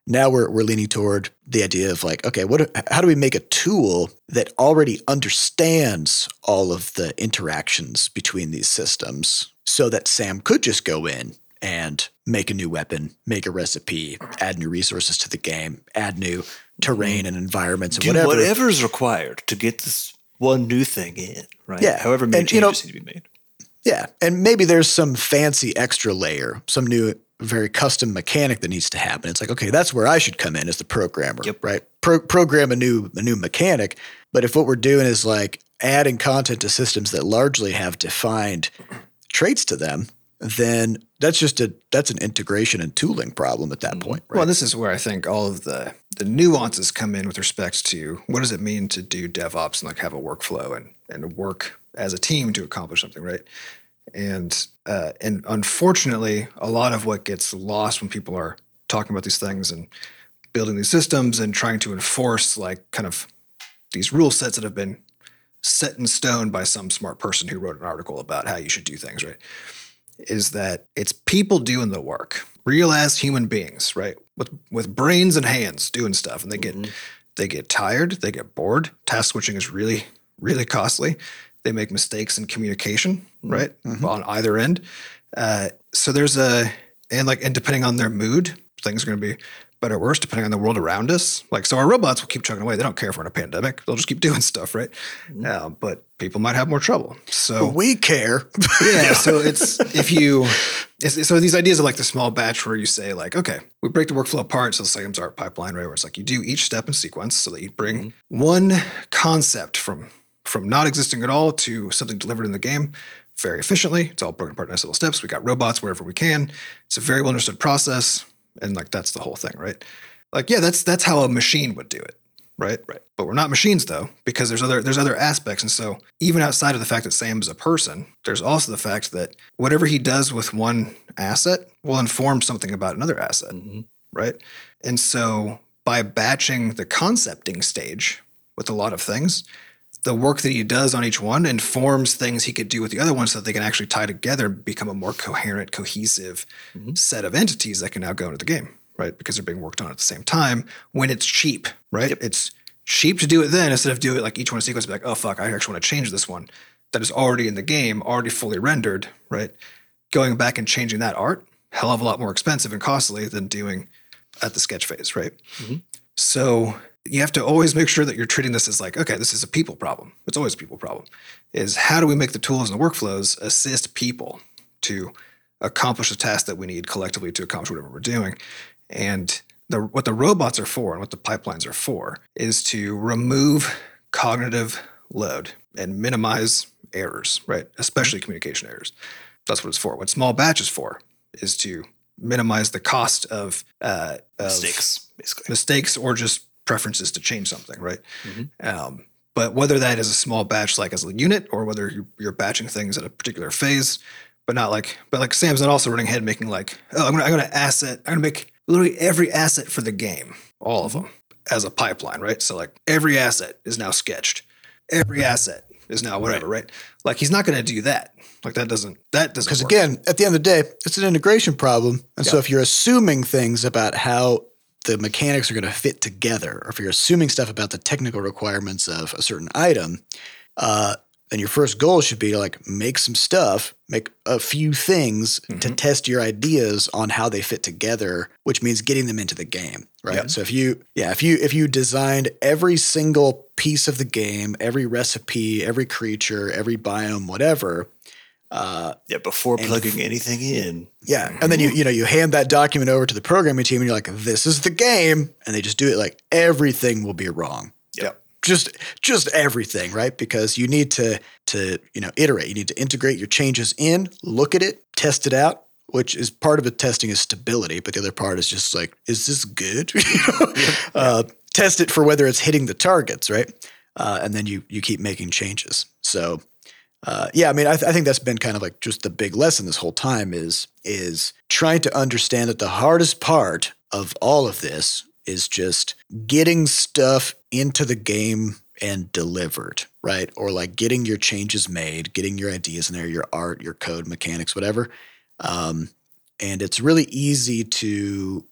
now we're we're leaning toward the idea of like, okay, what how do we make a tool that already understands all of the interactions between these systems so that Sam could just go in and make a new weapon, make a recipe, add new resources to the game, add new terrain mm-hmm. and environments and Do whatever. whatever is required to get this one new thing in, right? Yeah. However many And, you know- changes need to be made. Yeah, and maybe there's some fancy extra layer, some new, very custom mechanic that needs to happen. It's like, okay, that's where I should come in as the programmer, Yep. right? Pro- program a new a new mechanic. But if what we're doing is like adding content to systems that largely have defined traits to them, then that's just a that's an integration and tooling problem at that mm-hmm. point, right? Well, this is where I think all of the the nuances come in with respect to what does it mean to do DevOps and like have a workflow and and work as a team to accomplish something, right? And uh, and unfortunately, a lot of what gets lost when people are talking about these things and building these systems and trying to enforce like kind of these rule sets that have been set in stone by some smart person who wrote an article about how you should do things, right? is that it's people doing the work, real as human beings, right? With with brains and hands doing stuff, and they get they get tired, they get bored. Task switching is really really costly. They make mistakes in communication, right, on either end. Uh, so there's a and like and depending on their mood, things are going to be better or worse depending on the world around us. Like so, our robots will keep chugging away. They don't care if we're in a pandemic. They'll just keep (laughs) doing stuff, right? Uh, but people might have more trouble. So we care. (laughs) yeah. So (laughs) it's if you it's, so these ideas are like the small batch where you say like okay we break the workflow apart. So the Sagem's art pipeline right where it's like you do each step in sequence so that you bring one concept from from not existing at all to something delivered in the game very efficiently. It's all broken apart in nice little steps. We got robots wherever we can. It's a very well understood process, and like that's the whole thing, right? Like yeah, that's that's how a machine would do it right? Right. But we're not machines though, because there's other there's other aspects. And so even outside of the fact that Sam's a person, there's also the fact that whatever he does with one asset will inform something about another asset. Mm-hmm. Right. And so by batching the concepting stage with a lot of things, the work that he does on each one informs things he could do with the other ones so that they can actually tie together and become a more coherent, cohesive mm-hmm. set of entities that can now go into the game, right? Because they're being worked on at the same time when it's cheap, right? It's cheap to do it then instead of do it like each one in sequence, be like, oh fuck, I actually want to change this one that is already in the game, already fully rendered, right? Going back and changing that art, hell of a lot more expensive and costly than doing at the sketch phase, right? Mm-hmm. So you have to always make sure that you're treating this as like, okay, this is a people problem. It's always a people problem. Is how do we make the tools and the workflows assist people to accomplish the task that we need collectively to accomplish whatever we're doing? And the what the robots are for and what the pipelines are for is to remove cognitive load and minimize errors, right? Especially communication errors. That's what it's for. What small batch is for is to minimize the cost of, uh, of Mistakes, basically. mistakes or just preferences to change something, right? Mhm. Um, but whether that is a small batch, like as a unit, or whether you're, you're batching things at a particular phase, but not like, but like Sam's not also running ahead making like, oh, I'm gonna, I'm gonna asset, I'm gonna make literally every asset for the game, all of them, as a pipeline, right? So like every asset is now sketched, every asset is now whatever, right? Like he's not gonna do that. Like that doesn't, that doesn't. Because again, at the end of the day, it's an integration problem. And so if you're assuming things about how the mechanics are going to fit together, or if you're assuming stuff about the technical requirements of a certain item, uh, then your first goal should be to like make some stuff, make a few things to test your ideas on how they fit together, which means getting them into the game, right? Yep. So if you, yeah, if you if you designed every single piece of the game, every recipe, every creature, every biome, whatever, uh, Yeah, before plugging anything in. yeah, and then you you know you hand that document over to the programming team, and you're like, "This is the game," and they just do it. Like everything will be wrong. Yep. Just just everything, right? Because you need to to you know iterate. You need to integrate your changes in, look at it, test it out. Which is part of the testing is stability, but the other part is just like, is this good? (laughs) Uh, test it for whether it's hitting the targets, right? Uh, and then you you keep making changes. So uh, yeah, I mean, I, th- I think that's been kind of like just the big lesson this whole time is is trying to understand that the hardest part of all of this is just getting stuff into the game and delivered, right? Or like getting your changes made, getting your ideas in there, your art, your code, mechanics, whatever. Um, and it's really easy to,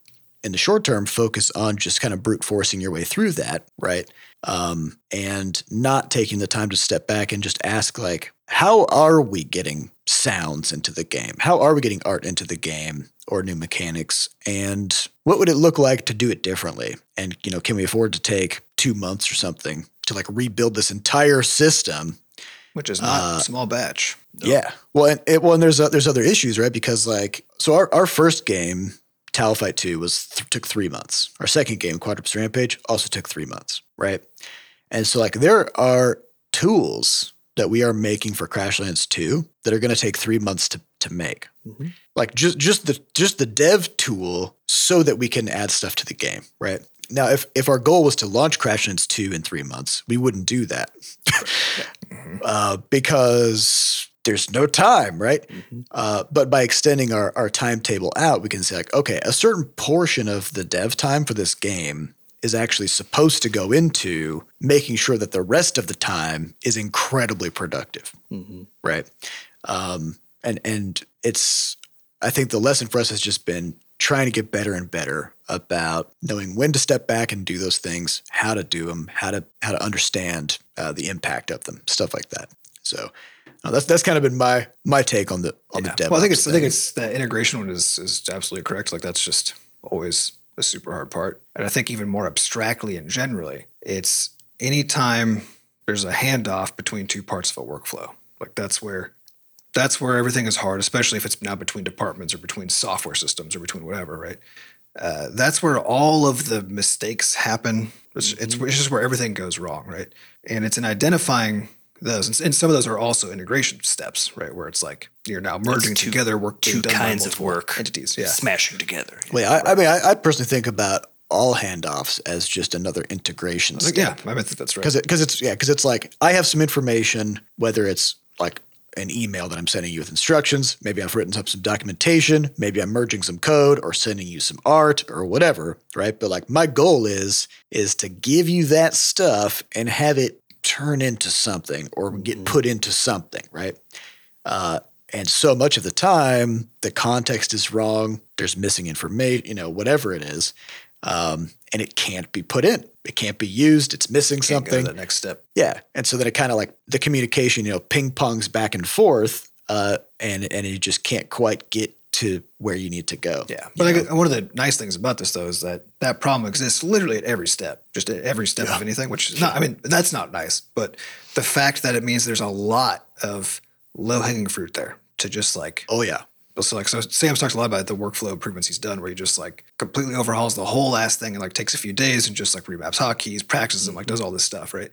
in the short term, focus on just kind of brute forcing your way through that, right? um, and not taking the time to step back and just ask like how are we getting sounds into the game how are we getting art into the game or new mechanics and what would it look like to do it differently and you know can we afford to take two months or something to like rebuild this entire system which is not Uh, a small batch. yeah. Well, and it, well, and there's uh, there's other issues, right? Because like, so our, our first game, Towelfight Two, was th- took three months. Our second game, Quadropus Rampage, also took three months, right? And so like, there are tools that we are making for Crashlands Two that are going to take three months to to make. Mhm. Like just just the just the dev tool, so that we can add stuff to the game, right? Now, if if our goal was to launch Crashlands Two in three months, we wouldn't do that (laughs) uh, because there's no time, right? Mhm. Uh, but by extending our, our timetable out, we can say like, okay, a certain portion of the dev time for this game is actually supposed to go into making sure that the rest of the time is incredibly productive, Mhm. right? Um, and and it's I think the lesson for us has just been trying to get better and better about knowing when to step back and do those things, how to do them, how to how to understand uh, the impact of them, stuff like that. So uh, that's that's kind of been my my take on the on the dev. Well, I think it's I think it's that integration one is is absolutely correct. Like that's just always a super hard part. And I think even more abstractly and generally, it's anytime there's a handoff between two parts of a workflow. Like that's where that's where everything is hard, especially if it's now between departments or between software systems or between whatever, right? Uh, that's where all of the mistakes happen. It's, it's, it's just where everything goes wrong, right? And it's in identifying those, and, and some of those are also integration steps, right? Where it's like you're now merging two- together work Two kinds of work entities, yeah. smashing together. Wait, I, I mean, I, I personally think about all handoffs as just another integration I think, step. yeah, I think that's right. because it, cause it's yeah because it's like i have some information whether it's like an email that i'm sending you with instructions maybe i've written up some documentation maybe i'm merging some code or sending you some art or whatever right but like my goal is is to give you that stuff and have it turn into something or get put into something right? Uh, and so much of the time the context is wrong there's missing information you know whatever it is um, and it can't be put in. It can't be used it's missing Can't something. that next step. yeah, and so then it kind of like the communication, you know, ping pongs back and forth, uh, and and you just can't quite get to where you need to go. Yeah, but get- one of the nice things about this though is that that problem exists literally at every step, just at every step of anything. Which is not, I mean, that's not nice, but the fact that it means there's a lot of low hanging fruit there to just like Oh yeah, so like so Sam's talks a lot about the workflow improvements he's done where he just like completely overhauls the whole last thing and like takes a few days and just like remaps hotkeys, practices them, like mm-hmm. does all this stuff, right?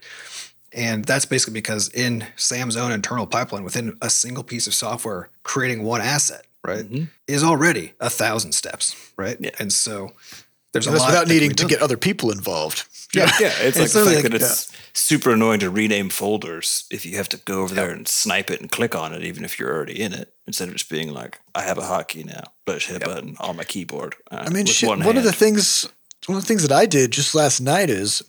And that's basically because in Sam's own internal pipeline within a single piece of software, creating one asset right, is already a thousand steps, right? Yeah. And so there's a And that's lot without that can needing be to get other people involved. Yeah, Yeah, it's like the fact like- that it's super annoying to rename folders if you have to go over there and snipe it and click on it, even if you're already in it, instead of just being like, I have a hotkey now, push I just hit a button on my keyboard. Uh, I mean, shit, one, one, of the things, one of the things that I did just last night is,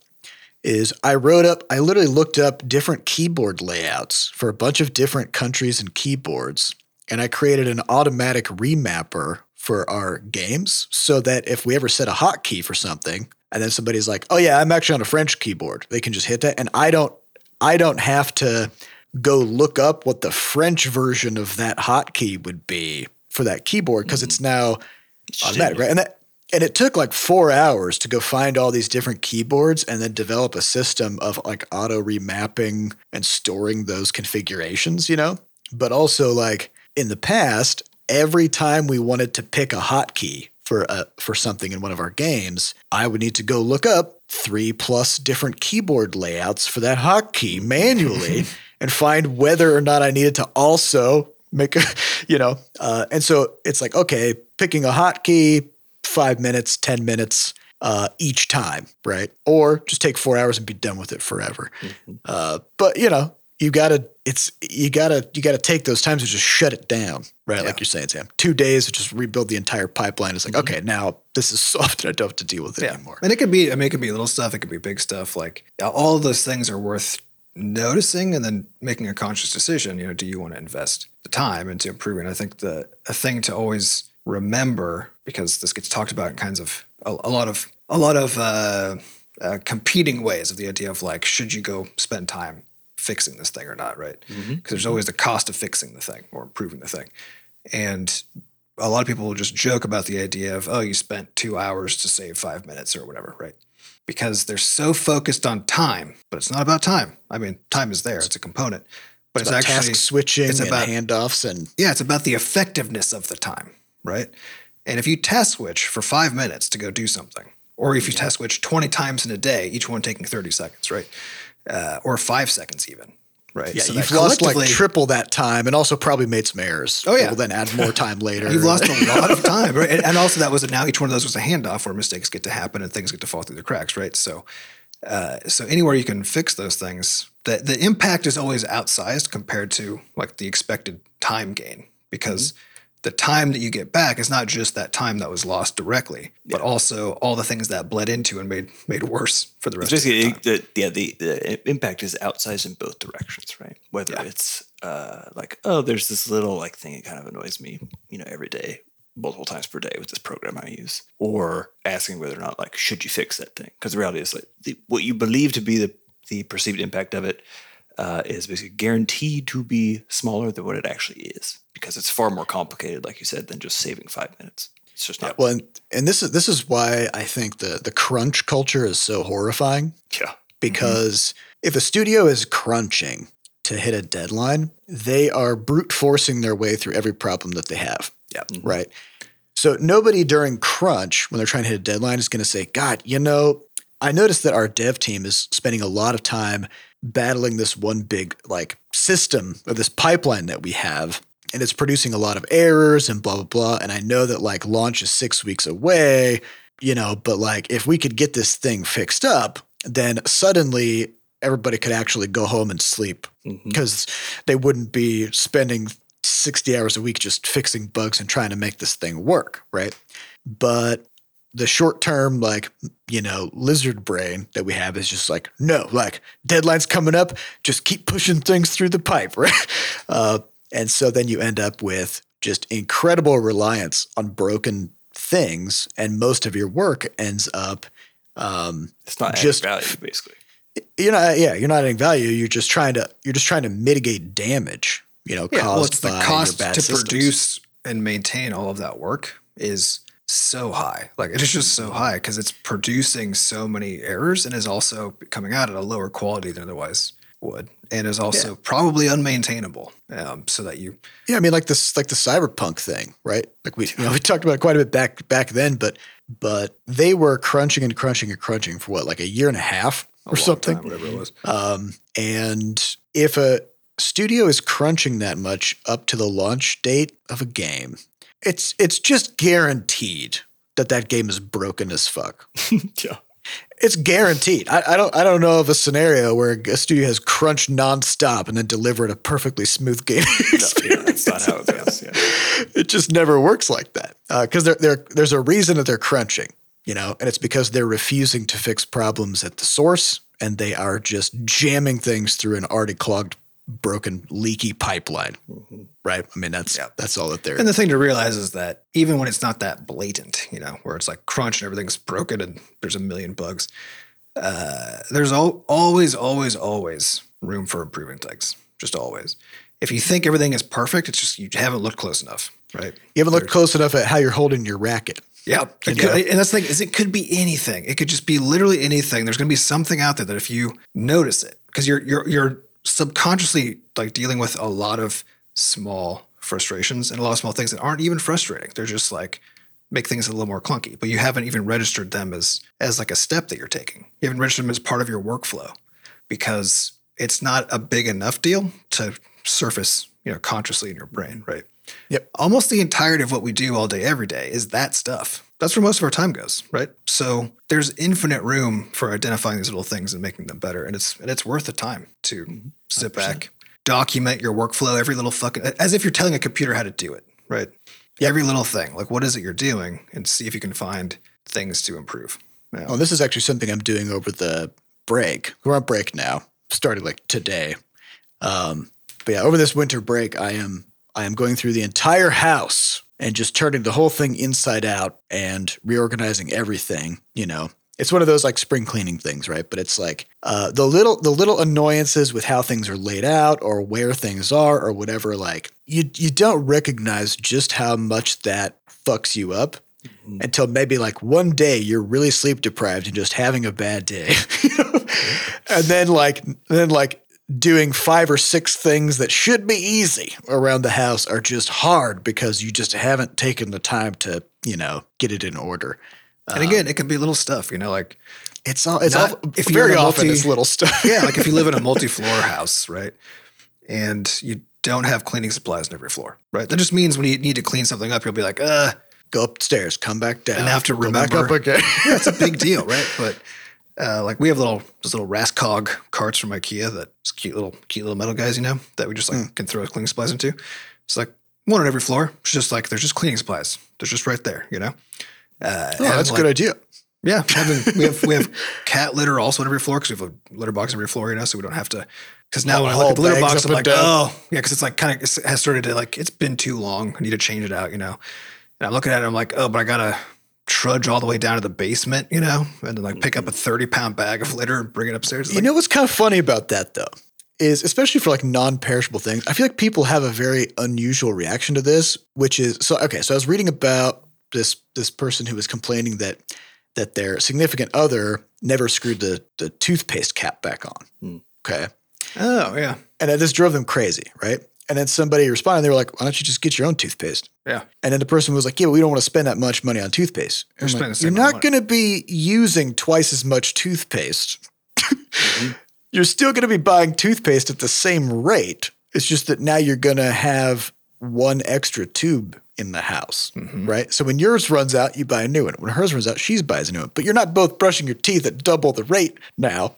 is I wrote up, I literally looked up different keyboard layouts for a bunch of different countries and keyboards, and I created an automatic remapper for our games so that if we ever set a hotkey for something, and then somebody's like, "Oh yeah, I'm actually on a French keyboard," they can just hit that, and I don't, I don't have to go look up what the French version of that hotkey would be for that keyboard because it's mm. now automatic, right? And that and it took like four hours to go find all these different keyboards and then develop a system of like auto remapping and storing those configurations, you know? But also like in the past, every time we wanted to pick a hotkey for a, for something in one of our games, I would need to go look up three plus different keyboard layouts for that hotkey manually (laughs) and find whether or not I needed to also make a, (laughs) you know, uh, and so it's like, okay, picking a hotkey, five minutes, 10 minutes uh, each time, right? Or just take four hours and be done with it forever. Uh, but, you know, you gotta, it's, you gotta, you gotta take those times and just shut it down, right? Like you're saying, Sam. Two days to just rebuild the entire pipeline. It's like, okay, now this is (laughs) soft and I don't have to deal with it anymore. And it could be, I mean, it could be little stuff. It could be big stuff. Like all of those things are worth noticing and then making a conscious decision. You know, do you want to invest the time into improving? I think the a thing to always remember because this gets talked about in kinds of a, a lot of a lot of uh, uh, competing ways of the idea of like, should you go spend time fixing this thing or not? Right? Mm-hmm. Because there's always the cost of fixing the thing or improving the thing, and a lot of people will just joke about the idea of, oh, you spent two hours to save five minutes or whatever, right? Because they're so focused on time, but it's not about time. I mean, time is there; it's a component, but it's, About actually task switching it's and about- handoffs and yeah, it's about the effectiveness of the time, right? And if you task switch for five minutes to go do something, or if you mm-hmm. task switch 20 times in a day, each one taking 30 seconds, right? Uh, or five seconds even, right? yeah, So you've lost like triple that time and also probably made some errors. Oh, yeah. We'll then add more time (laughs) later. You've lost a (laughs) lot of time, right? And, and also that was now each one of those was a handoff where mistakes get to happen and things get to fall through the cracks, right? So, uh, so anywhere you can fix those things, the the impact is always outsized compared to like the expected time gain because the time that you get back is not just that time that was lost directly, but also all the things that bled into and made made worse for the rest It's of the basically time. the, yeah the, the impact is outsized in both directions right whether Yeah. it's uh like oh there's this little like thing that kind of annoys me you know every day multiple times per day with this program i use or asking whether or not like should you fix that thing because the reality is like the, what you believe to be the the perceived impact of it uh, is basically guaranteed to be smaller than what it actually is because it's far more complicated like you said than just saving five minutes it's just not Well, and, and this is this is why I think the the crunch culture is so horrifying yeah because if a studio is crunching to hit a deadline, they are brute forcing their way through every problem that they have. Yeah. Right. So nobody during crunch when they're trying to hit a deadline is going to say, "God, you know, I noticed that our dev team is spending a lot of time battling this one big like system or this pipeline that we have and it's producing a lot of errors and blah blah blah and I know that like launch is 6 weeks away, you know, but like if we could get this thing fixed up, then suddenly everybody could actually go home and sleep mm-hmm. because they wouldn't be spending 60 hours a week just fixing bugs and trying to make this thing work, right? But the short term, like, you know, lizard brain that we have is just like, no, like, deadline's coming up, just keep pushing things through the pipe, (laughs) right? Uh, and so then you end up with just incredible reliance on broken things, and most of your work ends up um, it's not Just- adding value basically you're not yeah you're not adding value you're just trying to you're just trying to mitigate damage you know Yeah, caused well, it's by the your cost bad to systems. produce and maintain all of that work is so high. Like it is just so high because it's producing so many errors and is also coming out at a lower quality than otherwise would, and is also probably unmaintainable. Um, so that you, yeah i mean like this like the cyberpunk thing right like we you know we talked about it quite a bit back back then but but they were crunching and crunching and crunching for what like a year and a half or long something time, whatever it was, Um, and if a studio is crunching that much up to the launch date of a game, it's it's just guaranteed that that game is broken as fuck. (laughs) Yeah. It's guaranteed. I, I don't I don't know of a scenario where a studio has crunched nonstop and then delivered a perfectly smooth game Yeah, experience. that's not how it. Yeah. (laughs) it just never works like that uh, because there there there's a reason that they're crunching, you know, and it's because they're refusing to fix problems at the source and they are just jamming things through an already clogged, broken, leaky pipeline. Right? I mean, that's yeah. that's all that they're. And the thing to realize is that even when it's not that blatant, you know, where it's like crunch and everything's broken and there's a million bugs, uh, there's al- always, always, always room for improving things. Just always. If you think everything is perfect, it's just you haven't looked close enough, right? you haven't looked close enough at how you're holding your racket. Yeah, could- and that's the thing is it could be anything. It could just be literally anything. There's going to be something out there that if you notice it, because you're you're you're subconsciously like dealing with a lot of small frustrations and a lot of small things that aren't even frustrating. They're just like make things a little more clunky, but you haven't even registered them as as like a step that you're taking. You haven't registered them as part of your workflow because it's not a big enough deal to surface, you know, consciously in your brain, right? Yep. Almost the entirety of what we do all day, every day is that stuff. That's where most of our time goes, right? So there's infinite room for identifying these little things and making them better. And it's and it's worth the time to sit back, document your workflow, every little fucking as if you're telling a computer how to do it, right? Every little thing. Like what is it you're doing and see if you can find things to improve. Yeah. Oh, this is actually something I'm doing over the break. We're on break now, started like today. Um, but yeah, over this winter break, I am I am going through the entire house and just turning the whole thing inside out and reorganizing everything. You know, it's one of those like spring cleaning things, right? But it's like uh, the little the little annoyances with how things are laid out or where things are or whatever. Like you you don't recognize just how much that fucks you up until maybe like one day you're really sleep deprived and just having a bad day. (laughs) and then like then like doing five or six things that should be easy around the house are just hard because you just haven't taken the time to, you know, get it in order. and again, it can be little stuff, you know, like It's all it's Not- all if very a often it's little stuff. (laughs) yeah, like if you live in a (laughs) multi-floor house, right? And you don't have cleaning supplies on every floor, right? That just means when you need to clean something up, you'll be like, uh, Go upstairs, come back down. And have to go back remember- up again. that's a big (laughs) deal, right? But uh, like we have little those little Raskog carts from IKEA that just cute little cute little metal guys, you know, that we just like can throw cleaning supplies into. It's like one on every floor. It's just like there's just cleaning supplies. They're just right there, you know. Uh, oh, that's a good idea. Yeah, we have we have (laughs) cat litter also on every floor because we have a litter box on every floor, you know, so we don't have to. Because now when I look at the litter box, I'm like, down. oh, yeah, because it's like kind of has started to like it's been too long. I need to change it out, you know. And I'm looking at it, I'm like, oh, but I gotta trudge all the way down to the basement, you know, and then like pick up a mm-hmm. 30 pound bag of litter and bring it upstairs. It's You like, know what's kind of funny about that though is especially for like non-perishable things. I feel like people have a very unusual reaction to this, which is so okay. So I was reading about this this person who was complaining that that their significant other never screwed the the toothpaste cap back on. Hmm. Okay, oh yeah, and that this drove them crazy, right? And then somebody responded. They were like, "Why don't you just get your own toothpaste?" yeah. And then the person was like, "Yeah, but we don't want to spend that much money on toothpaste." You're spending like, You're not going to be using twice as much toothpaste. (laughs) You're still going to be buying toothpaste at the same rate. It's just that now you're going to have one extra tube in the house, Mm-hmm. right? So when yours runs out, you buy a new one. When hers runs out, she buys a new one. But you're not both brushing your teeth at double the rate now.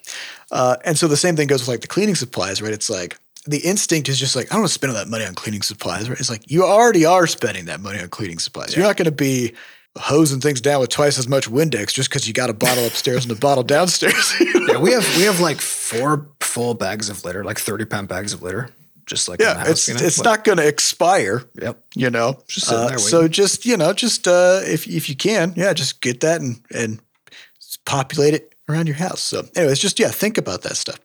Uh, and so the same thing goes with like the cleaning supplies, right? It's like the instinct is just like, I don't want to spend all that money on cleaning supplies, right? It's like you already are spending that money on cleaning supplies. You're not going to be hosing things down with twice as much Windex just because you got a bottle upstairs and a bottle downstairs. (laughs) Yeah, we have we have like four full bags of litter, like 30 pound bags of litter, just like yeah, house, it's you know? it's Like, not going to expire. Yep. You know, Just sitting Uh, there so just you know, just uh, if if you can, yeah, just get that and and populate it around your house. So, anyways, just yeah, think about that stuff.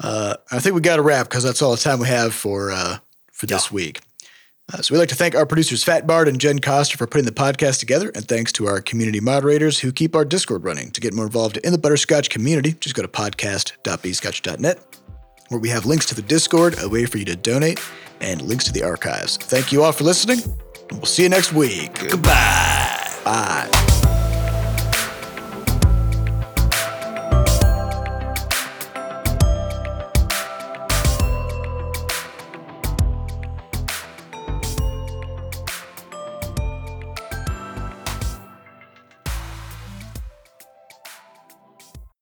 Uh, I think we got to wrap because that's all the time we have for uh, for this week. Uh, so we'd like to thank our producers Fat Bard and Jen Coster for putting the podcast together, and thanks to our community moderators who keep our Discord running. To get more involved in the Butterscotch community, just go to podcast.bscotch.net, where we have links to the Discord, a way for you to donate, and links to the archives. Thank you all for listening, and we'll see you next week. Goodbye. Bye.